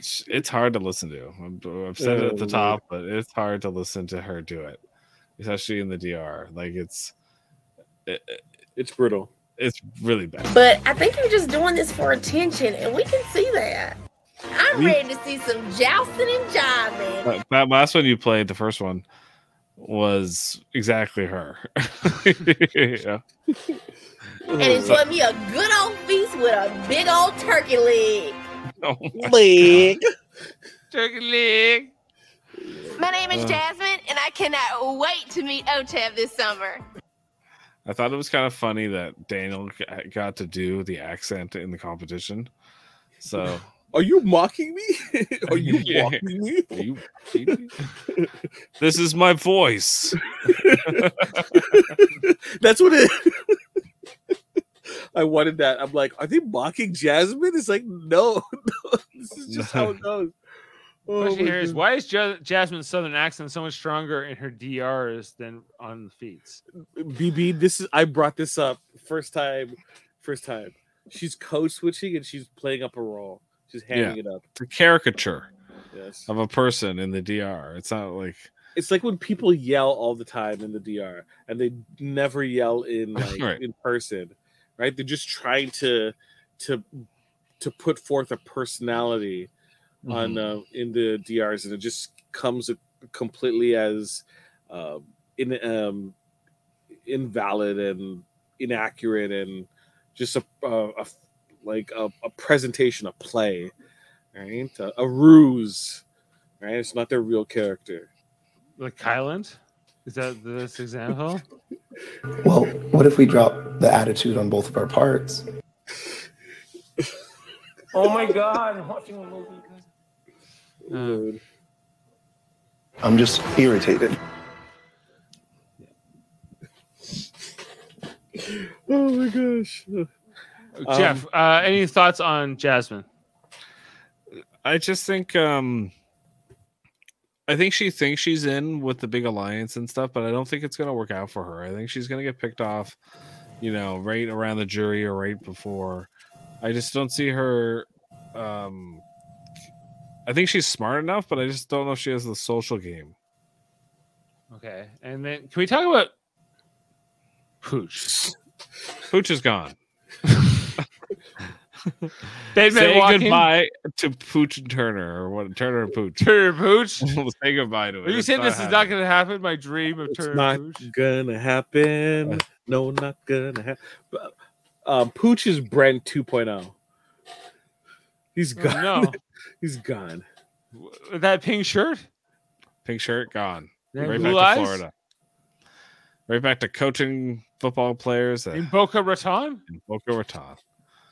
It's, it's hard to listen to. I'm, I've said it at the Oh, top, but it's hard to listen to her do it, especially in the DR. Like it's, it, it's brutal. It's really bad. But I think you're just doing this for attention, and we can see that. I'm We- ready to see some jousting and jiving. That, that last one you played, the first one, was exactly her. yeah. And enjoy mm. me a good old feast with a big old turkey leg. Oh leg. Turkey leg. My name is Uh. Jasmine, and I cannot wait to meet OTEV this summer. I thought it was kind of funny that Daniel got to do the accent in the competition. So Are you mocking me? Are you Yeah. mocking me? Are you this is my voice. That's what it. I wanted that. I'm like, are they mocking Jasmine? It's like, no, no this is just how it goes. Oh Question here is why is Ja- Jasmine's southern accent so much stronger in her DRs than on the feeds? BB, this is I brought this up first time, first time. She's code switching and she's playing up a role. She's handing it up. It's a caricature Yes. of a person in the DR. It's not like It's like when people yell all the time in the DR and they never yell in like Right. in person, right? They're just trying to to to put forth a personality on uh, in the DRs, and it just comes completely as uh, in um, invalid and inaccurate and just a, a, a like a, a presentation, a play, right? A, a ruse, right? It's not their real character. Like Kyland? Is that this example? Well, what if we drop the attitude on both of our parts? Oh my god, I'm watching a movie. Uh, I'm just irritated. Oh my gosh. Jeff, uh, any thoughts on Jasmine? I just think um I think she thinks she's in with the big alliance and stuff, but I don't think it's gonna work out for her. I think she's gonna get picked off, you know, right around the jury or right before. I just don't see her um I think she's smart enough, but I just don't know if she has the social game. Okay. And then can we talk about Pooch? Pooch is gone. Dead man Say walking. goodbye to Pooch and Turner, or what? Turner and Pooch. Turner Pooch. we'll say goodbye to it. Are you It's saying this is not going to happen? My dream of It's Turner not Pooch. gonna happen. No, not gonna happen. Um, Pooch is Brent 2.0. He's gone. no. He's gone. That pink shirt? Pink shirt gone. Yeah, right blue back to? Florida. Right back to coaching football players at In Boca Raton? in Boca Raton.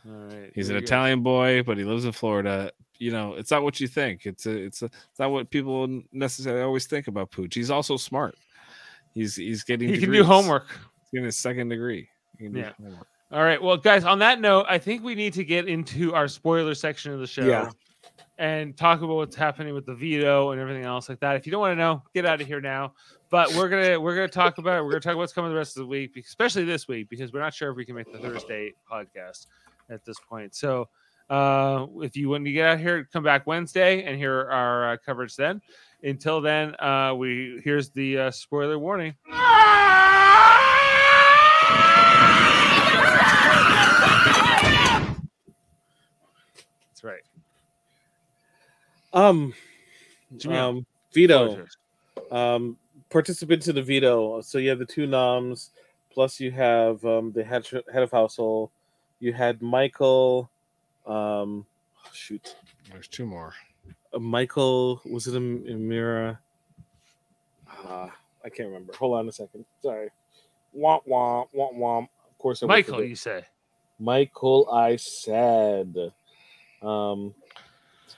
All right. He's an go. Italian boy, but he lives in Florida. You know, it's not what you think. It's a, it's a, it's not what people necessarily always think about Pooch. He's also smart. He's he's getting He can do homework. He's getting his second degree. He can Yeah. All right. Well, guys, on that note, I think we need to get into our spoiler section of the show. Yeah. And talk about what's happening with the veto and everything else like that. If you don't want to know, get out of here now. But we're gonna we're gonna talk about it. We're gonna talk about what's coming the rest of the week, especially this week, because we're not sure if we can make the Thursday podcast at this point. So uh, if you want to get out here, come back Wednesday and hear our uh, coverage then. Until then, uh, we here's the uh, spoiler warning. That's right. Um, um, veto. Um, participants in the veto. So you have the two noms, plus you have um, the head head of household. You had Michael. Um, oh, shoot, There's two more. uh, Michael was it Am- Ameerah? Uh, I can't remember. Hold on a second. Sorry. Womp womp womp womp. Of course, I Michael, you say. Michael, I said. Um,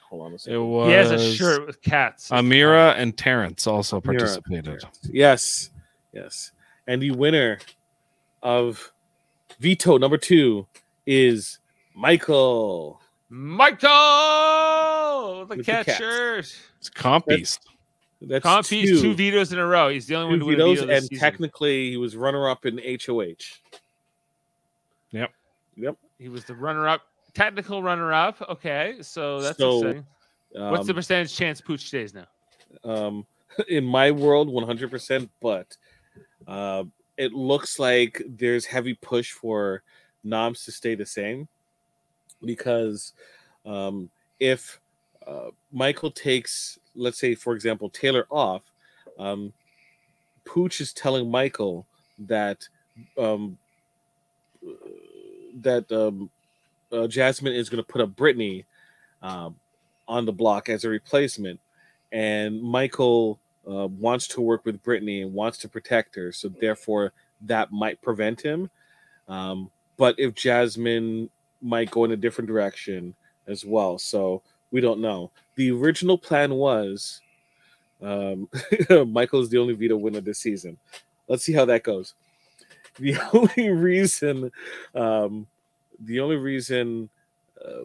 hold on a second. It second. was He has a shirt with cats. Ameerah and Terrance also Ameerah. participated. Yes, yes. And the winner of veto number two is Michael. Michael, the With the cat cats. shirt. It's comp beast. That's Comp piece, two vetoes in a row. He's the only one two to win a veto this and season. technically he was runner up in HOH. Yep. Yep. he was the runner-up, technical runner-up. Okay, so that's So, exciting. What's the Um, percentage chance Pooch stays now? um, in my world, 100%, but uh, it looks like there's heavy push for noms to stay the same because um, if uh, Michael takes, let's say, for example, Taylor off, um, Pooch is telling Michael that um, that um, uh, Jasmine is going to put up Brittany um, on the block as a replacement, and Michael uh, wants to work with Brittany and wants to protect her, so therefore that might prevent him. Um, but if Jasmine might go in a different direction as well, so We don't know. The original plan was um, Michael is the only veto winner this season. Let's see how that goes. The only reason, um, the only reason uh,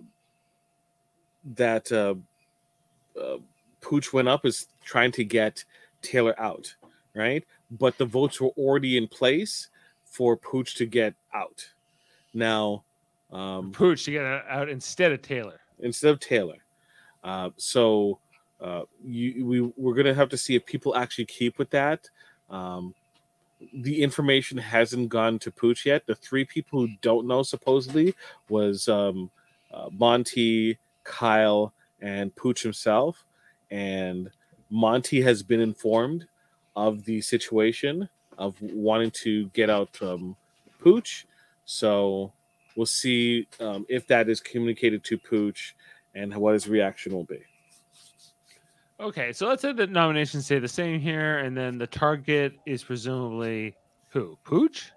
that uh, uh, Pooch went up is trying to get Taylor out, right? But the votes were already in place for Pooch to get out. Now, um, Pooch to get out instead of Taylor. instead of Taylor. Uh, so uh, you, we we're gonna have to see if people actually keep with that. Um, the information hasn't gone to Pooch yet. The three people who don't know supposedly was um, uh, Monty, Kyle, and Pooch himself. And Monty has been informed of the situation of wanting to get out um, Pooch. So we'll see um, if that is communicated to Pooch and what his reaction will be. Okay, so let's say the nominations stay the same here, and then the target is presumably who? Pooch?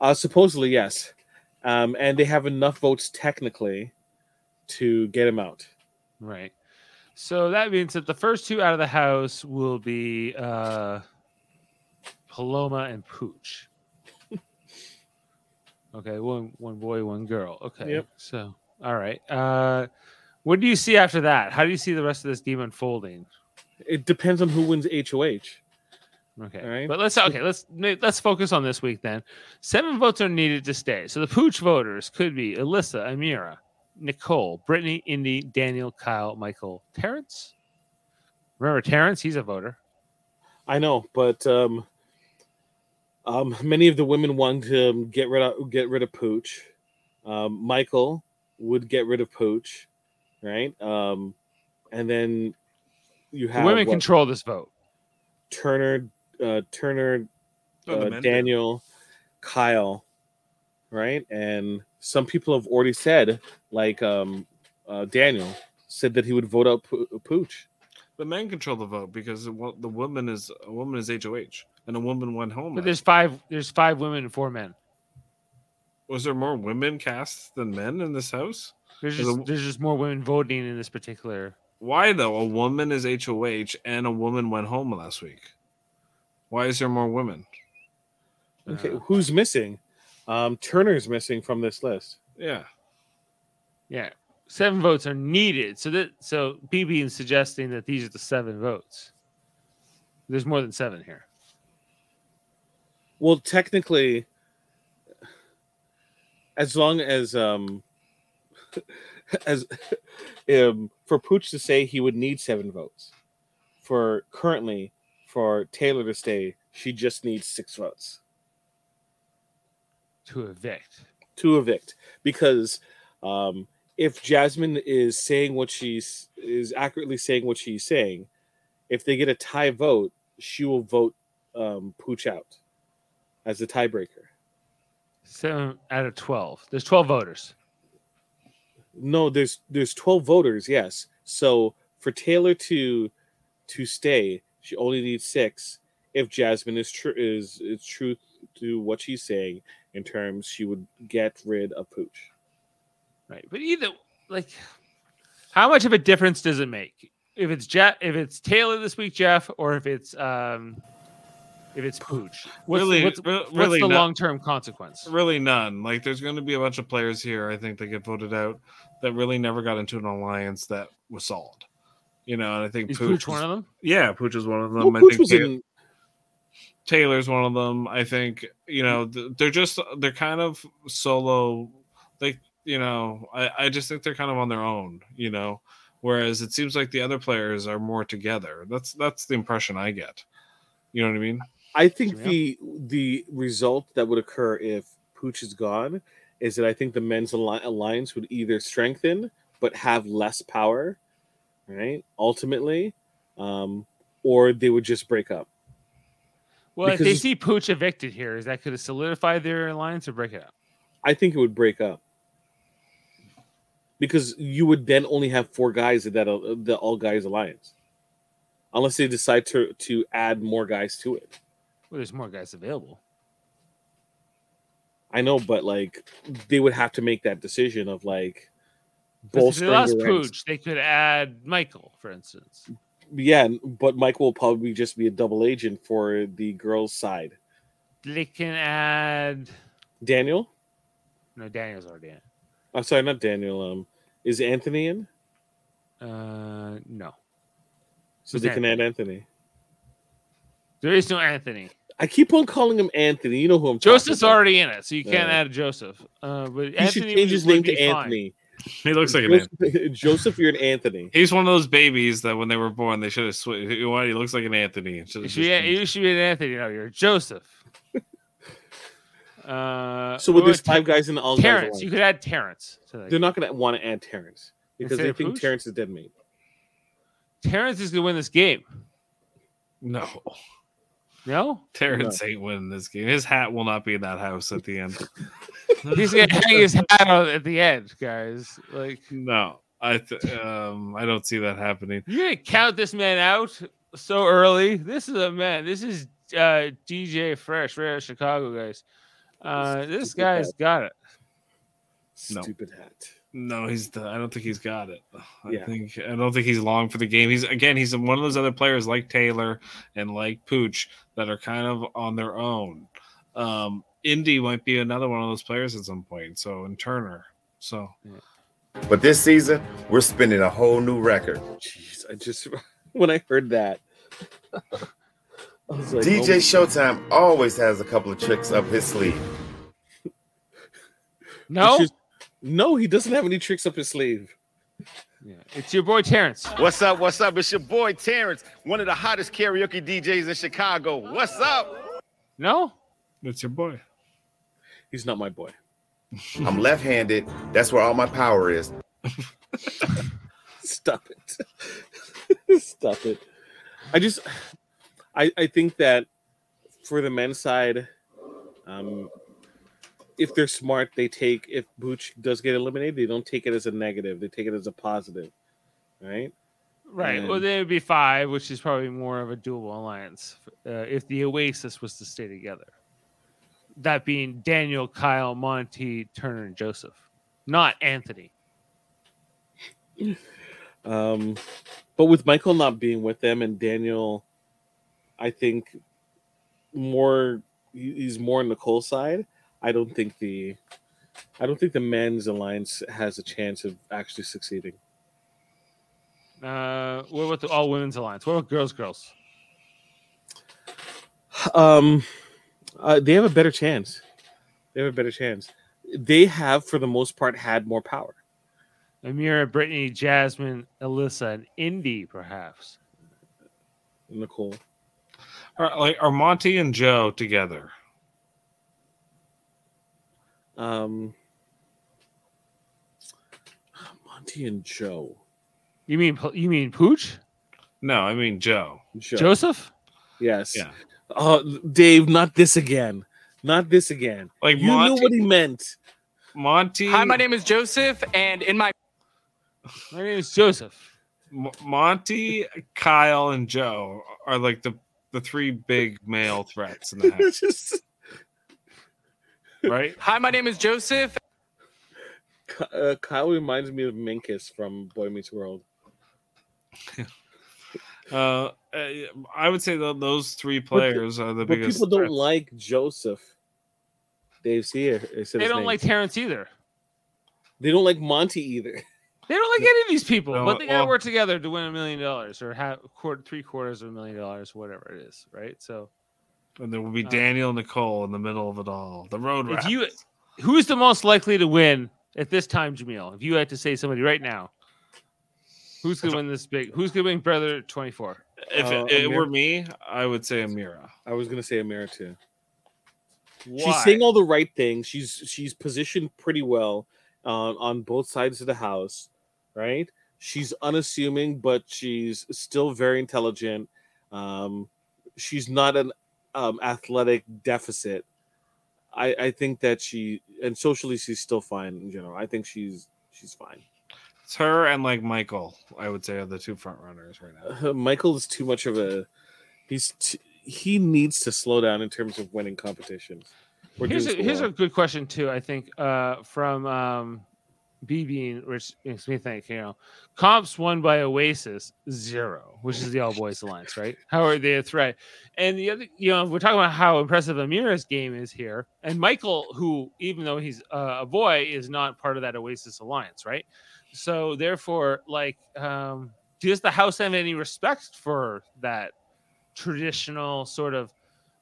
Uh, supposedly, yes. Um, and they have enough votes technically to get him out. Right. So that means that the first two out of the house will be uh, Paloma and Pooch. Okay, one one boy, one girl. Okay. Yep. So all right. Uh, what do you see after that? How do you see the rest of this game unfolding? It depends on who wins HOH. Okay. All right. But let's okay, let's let's focus on this week then. Seven votes are needed to stay. So the Pooch voters could be Alyssa, Ameerah, Nicole, Brittany, Indy, Daniel, Kyle, Michael, Terrance. Remember Terrance? He's a voter. I know, but um, um, many of the women want to um, get rid of get rid of Pooch. Um, Michael would get rid of Pooch, right? Um, and then you The have women what, control this vote. Turner, uh, Turner, Oh, uh, men do. Daniel, Kyle, right? And some people have already said, like um, uh, Daniel said that he would vote out Po- Pooch. The men control the vote because the the woman is a woman is HOH, and a woman went home. But there's five there's five women and four men. Was there more women cast than men in this house? There's There's just a- there's just more women voting in this particular Why though? A woman is HOH, and a woman went home last week. Why is there more women? Okay, Uh, who's missing? Um, Turner's missing from this list. Yeah, Yeah. Seven votes are needed. So that so BB is suggesting that these are the seven votes. There's more than seven here. Well, technically, as long as um, as um, for Pooch to say he would need seven votes. For currently, for Taylor to stay, she just needs six votes To evict. to evict. Because um, if Jasmine is saying what she's is accurately saying what she's saying, if they get a tie vote, she will vote um, Pooch out as a tiebreaker. Seven out of twelve. There's twelve voters. No, there's there's 12 voters, yes. So for Taylor to to stay, she only needs six. If Jasmine is true is is true to what she's saying in terms she would get rid of Pooch. Right. But either like how much of a difference does it make? If it's Jeff if it's Taylor this week, Jeff, or if it's um if it's Pooch? What's, Really- what's, re- what's the long term consequence? really none. Like, there's going to be a bunch of players here. I think that get voted out that really never got into an alliance that was solid. You know, and I think Pooch Is Pooch one is- of them? Yeah, Pooch is one of them. Well, I Pooch think was Ta- in Taylor's one of them. I think you know they're just they're kind of solo. Like you know, I I just think they're kind of on their own. You know, whereas it seems like the other players are more together. That's that's the impression I get. You know what I mean? I think Yeah. the the result that would occur if Pooch is gone is that I think the men's alliance would either strengthen but have less power, right? Ultimately, um, or they would just break up. Well, if they see Pooch evicted here, is that could have solidified their alliance or break it up? I think it would break up because you would then only have four guys in that uh, the all guys alliance, unless they decide to to add more guys to it. Well, there's more guys available. I know, but like they would have to make that decision of like, But if they bolstering lost. Pooch, they could add Michael, for instance. Yeah, but Michael will probably just be a double agent for the girls' side. They can add. Daniel? No, Daniel's already in. I'm sorry, not Daniel. Um, is Anthony in? Uh, no, So Who's they can add Anthony. there is no Anthony. I keep on calling him Anthony. You know who I'm talking Joseph's about. already in it, so you can't Yeah. add Joseph. Uh, but He Anthony should change his name be to fine. Anthony. He looks like an Anthony. Joseph, Joseph, you're an Anthony. He's one of those babies that when they were born, they should have switched. You know what? He looks like an Anthony. Should You should, be, you should be an Anthony. No, you're Joseph. Uh, So with this about five guys in the all guys Terrance, alliance? you could add Terrance. To that. They're not going to want to add Terrance because Instead they think Pooch? Terrance is dead meat. Terrance is going to win this game. No. No, Terrance ain't winning this game. His hat will not be in that house at the end. he's going to hang his hat on at the end, guys. Like no, I th- um I don't see that happening. you're going to count this man out so early. This is a man. This is uh, DJ Fresh, right out of Chicago, guys. Uh, this Stupid guy's hat. got it. No. Stupid hat. No, he's. The, I don't think he's got it. I Yeah. think I don't think he's long for the game. He's again. He's one of those other players like Taylor and like Pooch that are kind of on their own. Um, Indy might be another one of those players at some point. So and Turner. So But this season, we're spinning a whole new record. Jeez, I just when I heard that, I was like, DJ oh, Showtime always has a couple of tricks up his sleeve. No, it's just- no, he doesn't have any tricks up his sleeve. yeah. it's your boy Terrance. What's up? What's up? It's your boy Terrance, one of the hottest karaoke DJs in Chicago. What's up? No, that's your boy. He's not my boy. I'm left-handed. That's where all my power is. Stop it. Stop it. I just I I think that for the men's side, um if they're smart, they take if Pooch does get eliminated, they don't take it as a negative. They take it as a positive. Right? Right. Well, And- then it would be five, which is probably more of a doable alliance uh, if the Oasis was to stay together. That being Daniel, Kyle, Monty, Turner, and Joseph, not Anthony. Um, but with Michael not being with them and Daniel, I think more he's more on the Nicole's side. I don't think the I don't think the men's alliance has a chance of actually succeeding. Uh, what about the all women's alliance? What about girls, girls? Um, uh, they have a better chance. They have a better chance. They have, for the most part, had more power. Ameerah, Brittany, Jasmine, Alyssa, and Indy, perhaps. Nicole. Are, like are Monty and Joe together? Um, Monty and Joe. You mean you mean Pooch? No, I mean Joe. Joe. Joseph? Yes. Yeah. Oh, Dave, not this again. Not this again. Like you Monty- knew what he meant. Monty. Hi, my name is Joseph, and in my My name is Joseph. M- Monty, Kyle, and Joe are like the the three big male threats in the house, Just- right? hi, my name is Joseph, uh, Kyle reminds me of Minkus from Boy Meets World. Uh, uh, I would say that those three players are the But biggest. people don't threats. like Joseph. Dave's here. They don't name. like Terrance either. They don't like Monty either. They don't like any of these people, No, but they gotta well- work together to win a million dollars or have quarter, three quarters of a million dollars, whatever it is, right? So, And there will be Uh, Daniel and Nicole in the middle of it all. The road if you, who's the most likely to win at this time, Jamil? If you had to say somebody right now, who's gonna win this big? Who's gonna win Brother Twenty Four? if Uh, it, it were me, I would say Ameerah. I was gonna say Ameerah too. Why? She's saying all the right things. She's she's positioned pretty well uh, on both sides of the house, right? She's unassuming, but she's still very intelligent. Um, she's not an um, athletic deficit. I, I think that she and socially she's still fine in general. I think she's she's fine. It's her and like Michael. I would say are the two front runners right now. Uh, Michael is too much of a he's t- he needs to slow down in terms of winning competitions. We're Here's a, doing here's a good question too. I think uh, from um, B being which makes me think, you know, comps won by Oasis zero, which is the All Boys Alliance, right? How are they a threat? And the other, you know, we're talking about how impressive Ameerah's game is here, and Michael, who even though he's uh, a boy, is not part of that Oasis Alliance, right? So therefore, like, um, does the house have any respect for that traditional sort of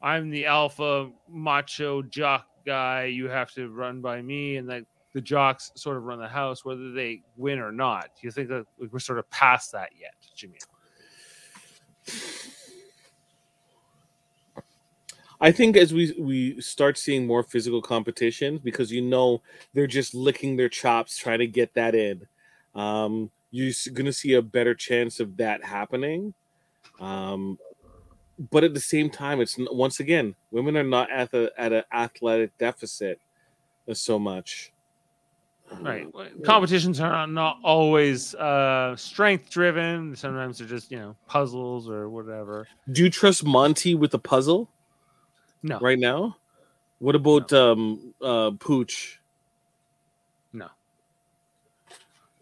I'm the alpha macho jock guy, you have to run by me, and like the jocks sort of run the house, whether they win or not. Do you think that we're sort of past that yet, Jimmy? I think as we we start seeing more physical competition, because you know they're just licking their chops trying to get that in, um, you're going to see a better chance of that happening. Um, but at the same time, it's once again women are not at the at an athletic deficit so much. Right. Competitions are not always uh, strength driven. Sometimes they're just, you know, puzzles or whatever. Do you trust Monty with the puzzle? No. Right now? What about um uh Pooch? No.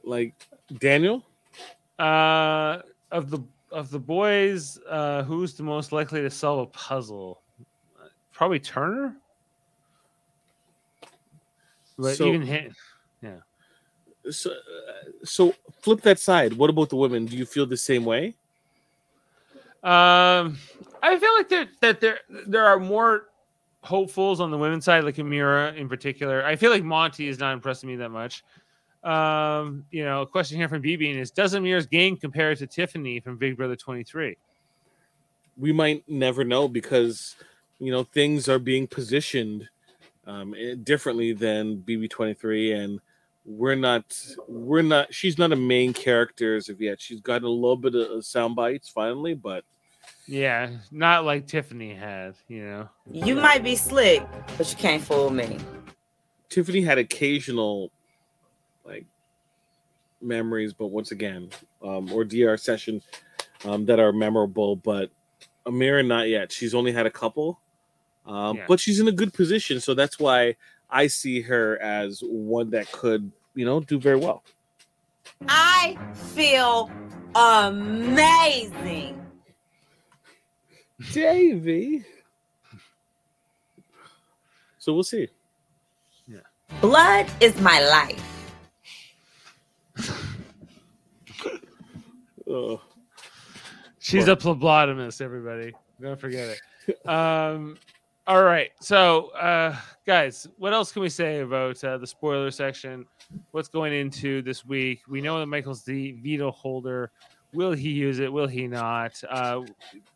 Like Daniel? Uh, of the of the boys, uh, who's the most likely to solve a puzzle? Probably Turner. But So- even him. So, uh, so flip that side. What about the women? Do you feel the same way? Um, I feel like there that there there are more hopefuls on the women's side, like Ameerah in particular. I feel like Monty is not impressing me that much. Um, you know, a question here from BB is Does Ameerah's game compare to Tiffany from Big Brother 23? We might never know because you know things are being positioned um, differently than BB23, and we're not we're not. She's not a main character as of yet. She's got a little bit of sound bites finally, but Yeah, not like Tiffany had, you know. You might be slick, but you can't fool me. Tiffany had occasional like memories, but once again, um, or DR session um, that are memorable. But Ameerah, not yet. She's only had a couple, um, Yeah. but she's in a good position, so that's why I see her as one that could, you know, do very well. I feel amazing. Davy. So we'll see. Yeah. Blood is my life. Oh. She's a phlebotomist, everybody. Don't forget it. Um, all right. So, uh, guys, what else can we say about uh, the spoiler section? What's going into this week? We know that Michael's the veto holder. Will he use it? Will he not? Uh,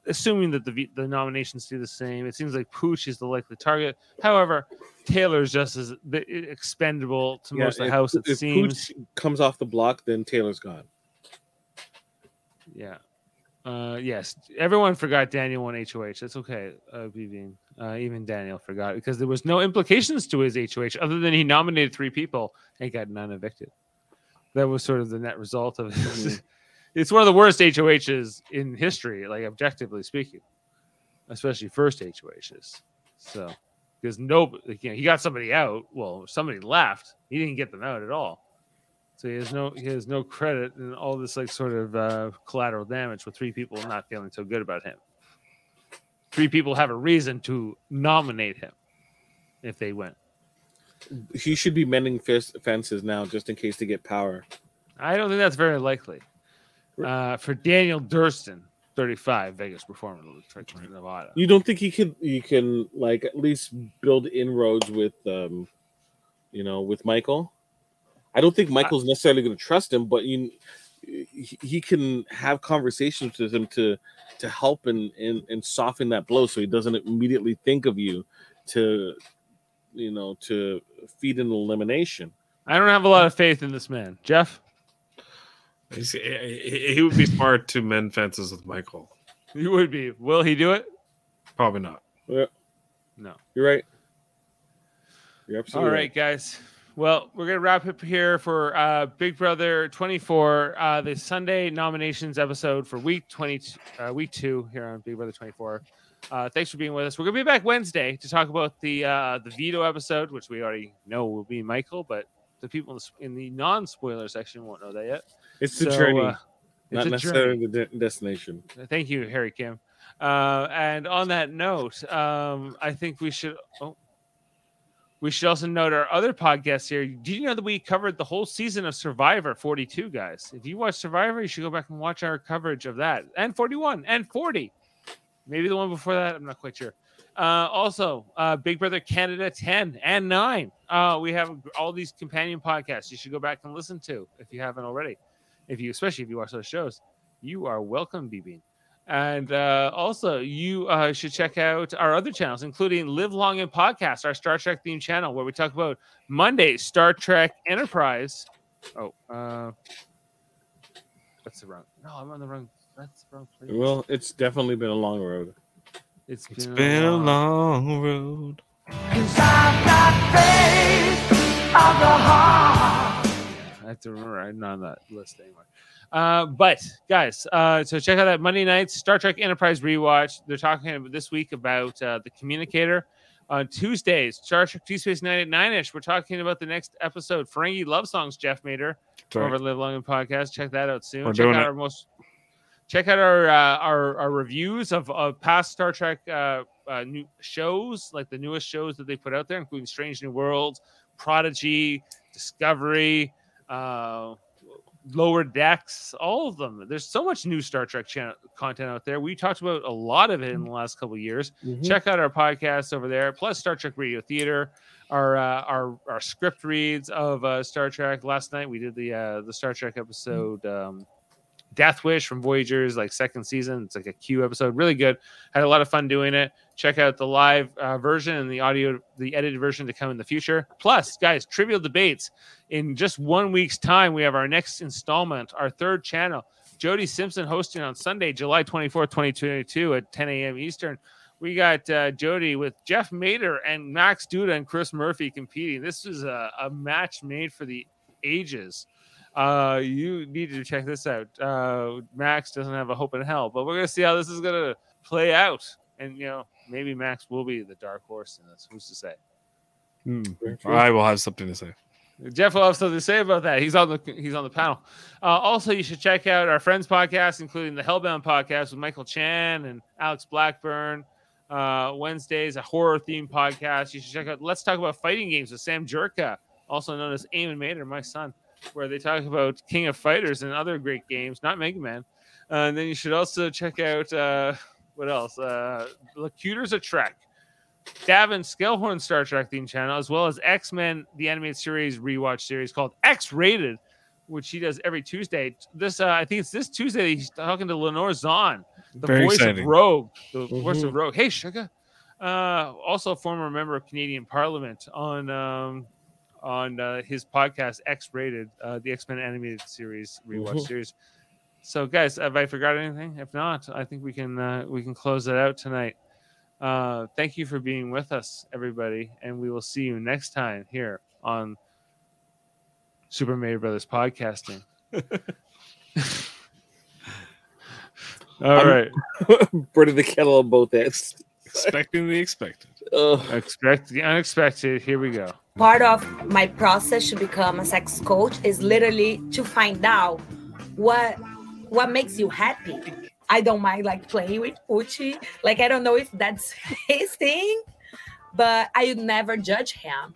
assuming that the the nominations do the same, it seems like Pooch is the likely target. However, Taylor's just as expendable to most of the house. It if seems. Pooch comes off the block, then Taylor's gone. Yeah. Uh, yes. Everyone forgot Daniel won HOH. That's okay. Uh, BB. Uh, even Daniel forgot because there was no implications to his HOH other than he nominated three people and got none evicted. That was sort of the net result of it. it's one of the worst HOHs in history, like objectively speaking, especially first HOHs. So, because no, you know, he got somebody out. Well, somebody left. He didn't get them out at all. So he has no he has no credit and all this like sort of uh, collateral damage with three people not feeling so good about him. Three people have a reason to nominate him if they win. He should be mending fist fences now, just in case to get power. I don't think that's very likely. Uh, for Daniel Durston, 35, Vegas performer, Nevada. You don't think he could? You can like at least build inroads with, um, you know, with Michael. I don't think Michael's necessarily going to trust him, but you, he, he can have conversations with him to to help and, and and soften that blow, so he doesn't immediately think of you to, you know, to feed an elimination. I don't have a lot of faith in this man, Jeff. He's- He he would be smart to mend fences with Michael. He would be. Will he do it? Probably not. Yeah, No. you're right. You're All absolutely right, guys. Well, we're gonna wrap up here for uh, Big Brother 24, uh, the Sunday nominations episode for week 20, uh, week two here on Big Brother 24. Uh, thanks for being with us. We're gonna be back Wednesday to talk about the uh, the veto episode, which we already know will be Michael, but the people in the, s- in the non-spoiler section won't know that yet. It's the So, journey, uh, not a necessarily journey. the de- destination. Thank you, Harry Kim. Uh, and on that note, um, I think we should. Oh, we should also note our other podcasts here. Did you know that we covered the whole season of Survivor 42, guys? If you watch Survivor, you should go back and watch our coverage of that, and 41 and 40. Maybe the one before that. I'm not quite sure. Uh, also, uh, Big Brother Canada 10 and 9. Uh, we have all these companion podcasts you should go back and listen to if you haven't already. If you, especially if you watch those shows, you are welcome, BB. And uh, also, you uh, should check out our other channels, including Live Long and Podcast, our Star Trek themed channel, where we talk about Monday Star Trek Enterprise. Oh, uh, that's the wrong. No, I'm on the wrong. That's the wrong place. Well, it's definitely been a long road. It's It's been, been a long. long road. I have to remember I'm not on that list anymore. Uh, but guys, uh, so check out that Monday night Star Trek Enterprise rewatch. They're talking this week about uh, the Communicator. On Tuesdays, Star Trek Deep Space Nine at nine ish. We're talking about the next episode, Ferengi Love Songs. Jeff Mater right. over Live Long and Podcast. Check that out soon. We're check out it. our most. Check out our uh, our, our reviews of, of past Star Trek uh, uh, new shows, like the newest shows that they put out there, including Strange New Worlds, Prodigy, Discovery, uh, Lower Decks, all of them. There's so much new Star Trek channel content out there. We talked about a lot of it in the last couple of years. Mhm. Check out our podcast over there, plus Star Trek Radio Theater, our uh, our our script reads of uh, Star Trek. Last night we did the uh, the Star Trek episode. Um, Death Wish from Voyager's, like second season. It's like a Q episode, really good. Had a lot of fun doing it. Check out the live uh, version and the audio, the edited version to come in the future. Plus, guys, trivial debates. In just one week's time, we have our next installment, our third channel. Jody Simpson hosting on Sunday, July 24th, 2022 at 10 a.m. Eastern. We got uh, Jody with Jeff Mater and Max Duda and Chris Murphy competing. This is a, a match made for the ages. Uh, you need to check this out. Uh, Max doesn't have a hope in hell, but we're gonna see how this is gonna play out. And you know, maybe Max will be the dark horse in this. Who's to say? I will have something to say. Jeff will have something to say about that. He's on the he's on the panel. Uh, also, you should check out our friends' podcast, including the Hellbound podcast with Michael Chan and Alex Blackburn. Uh, Wednesdays, a horror themed podcast. You should check out Let's Talk About Fighting Games with Sam Jerka, also known as Eamon Mater, my son, where they talk about King of Fighters and other great games, not Mega Man. Uh, and then you should also check out uh, what else? Uh, Locutus of Trek. Davin Scalehorn Star Trek theme channel, as well as X Men the animated series rewatch series called X Rated, which he does every Tuesday. This uh, I think it's this Tuesday. He's talking to Lenore Zann, the Very voice exciting. of Rogue, the voice Mhm. of Rogue. Hey, Sugar. Uh, also a former member of Canadian Parliament on um, on uh, his podcast X Rated, uh, the X Men animated series rewatch Mhm. series. So, guys, have I forgot anything? If not, I think we can uh, we can close it out tonight. Uh, thank you for being with us, everybody, and we will see you next time here on Super Mario Brothers podcasting. All I'm- right, Burning the kettle on both ends. Expecting the expected. Ugh. expect the unexpected. Here we go. Part of my process to become a sex coach is literally to find out what what makes you happy. I don't mind like playing with Uchi. Like I don't know if that's his thing, but I never judge him.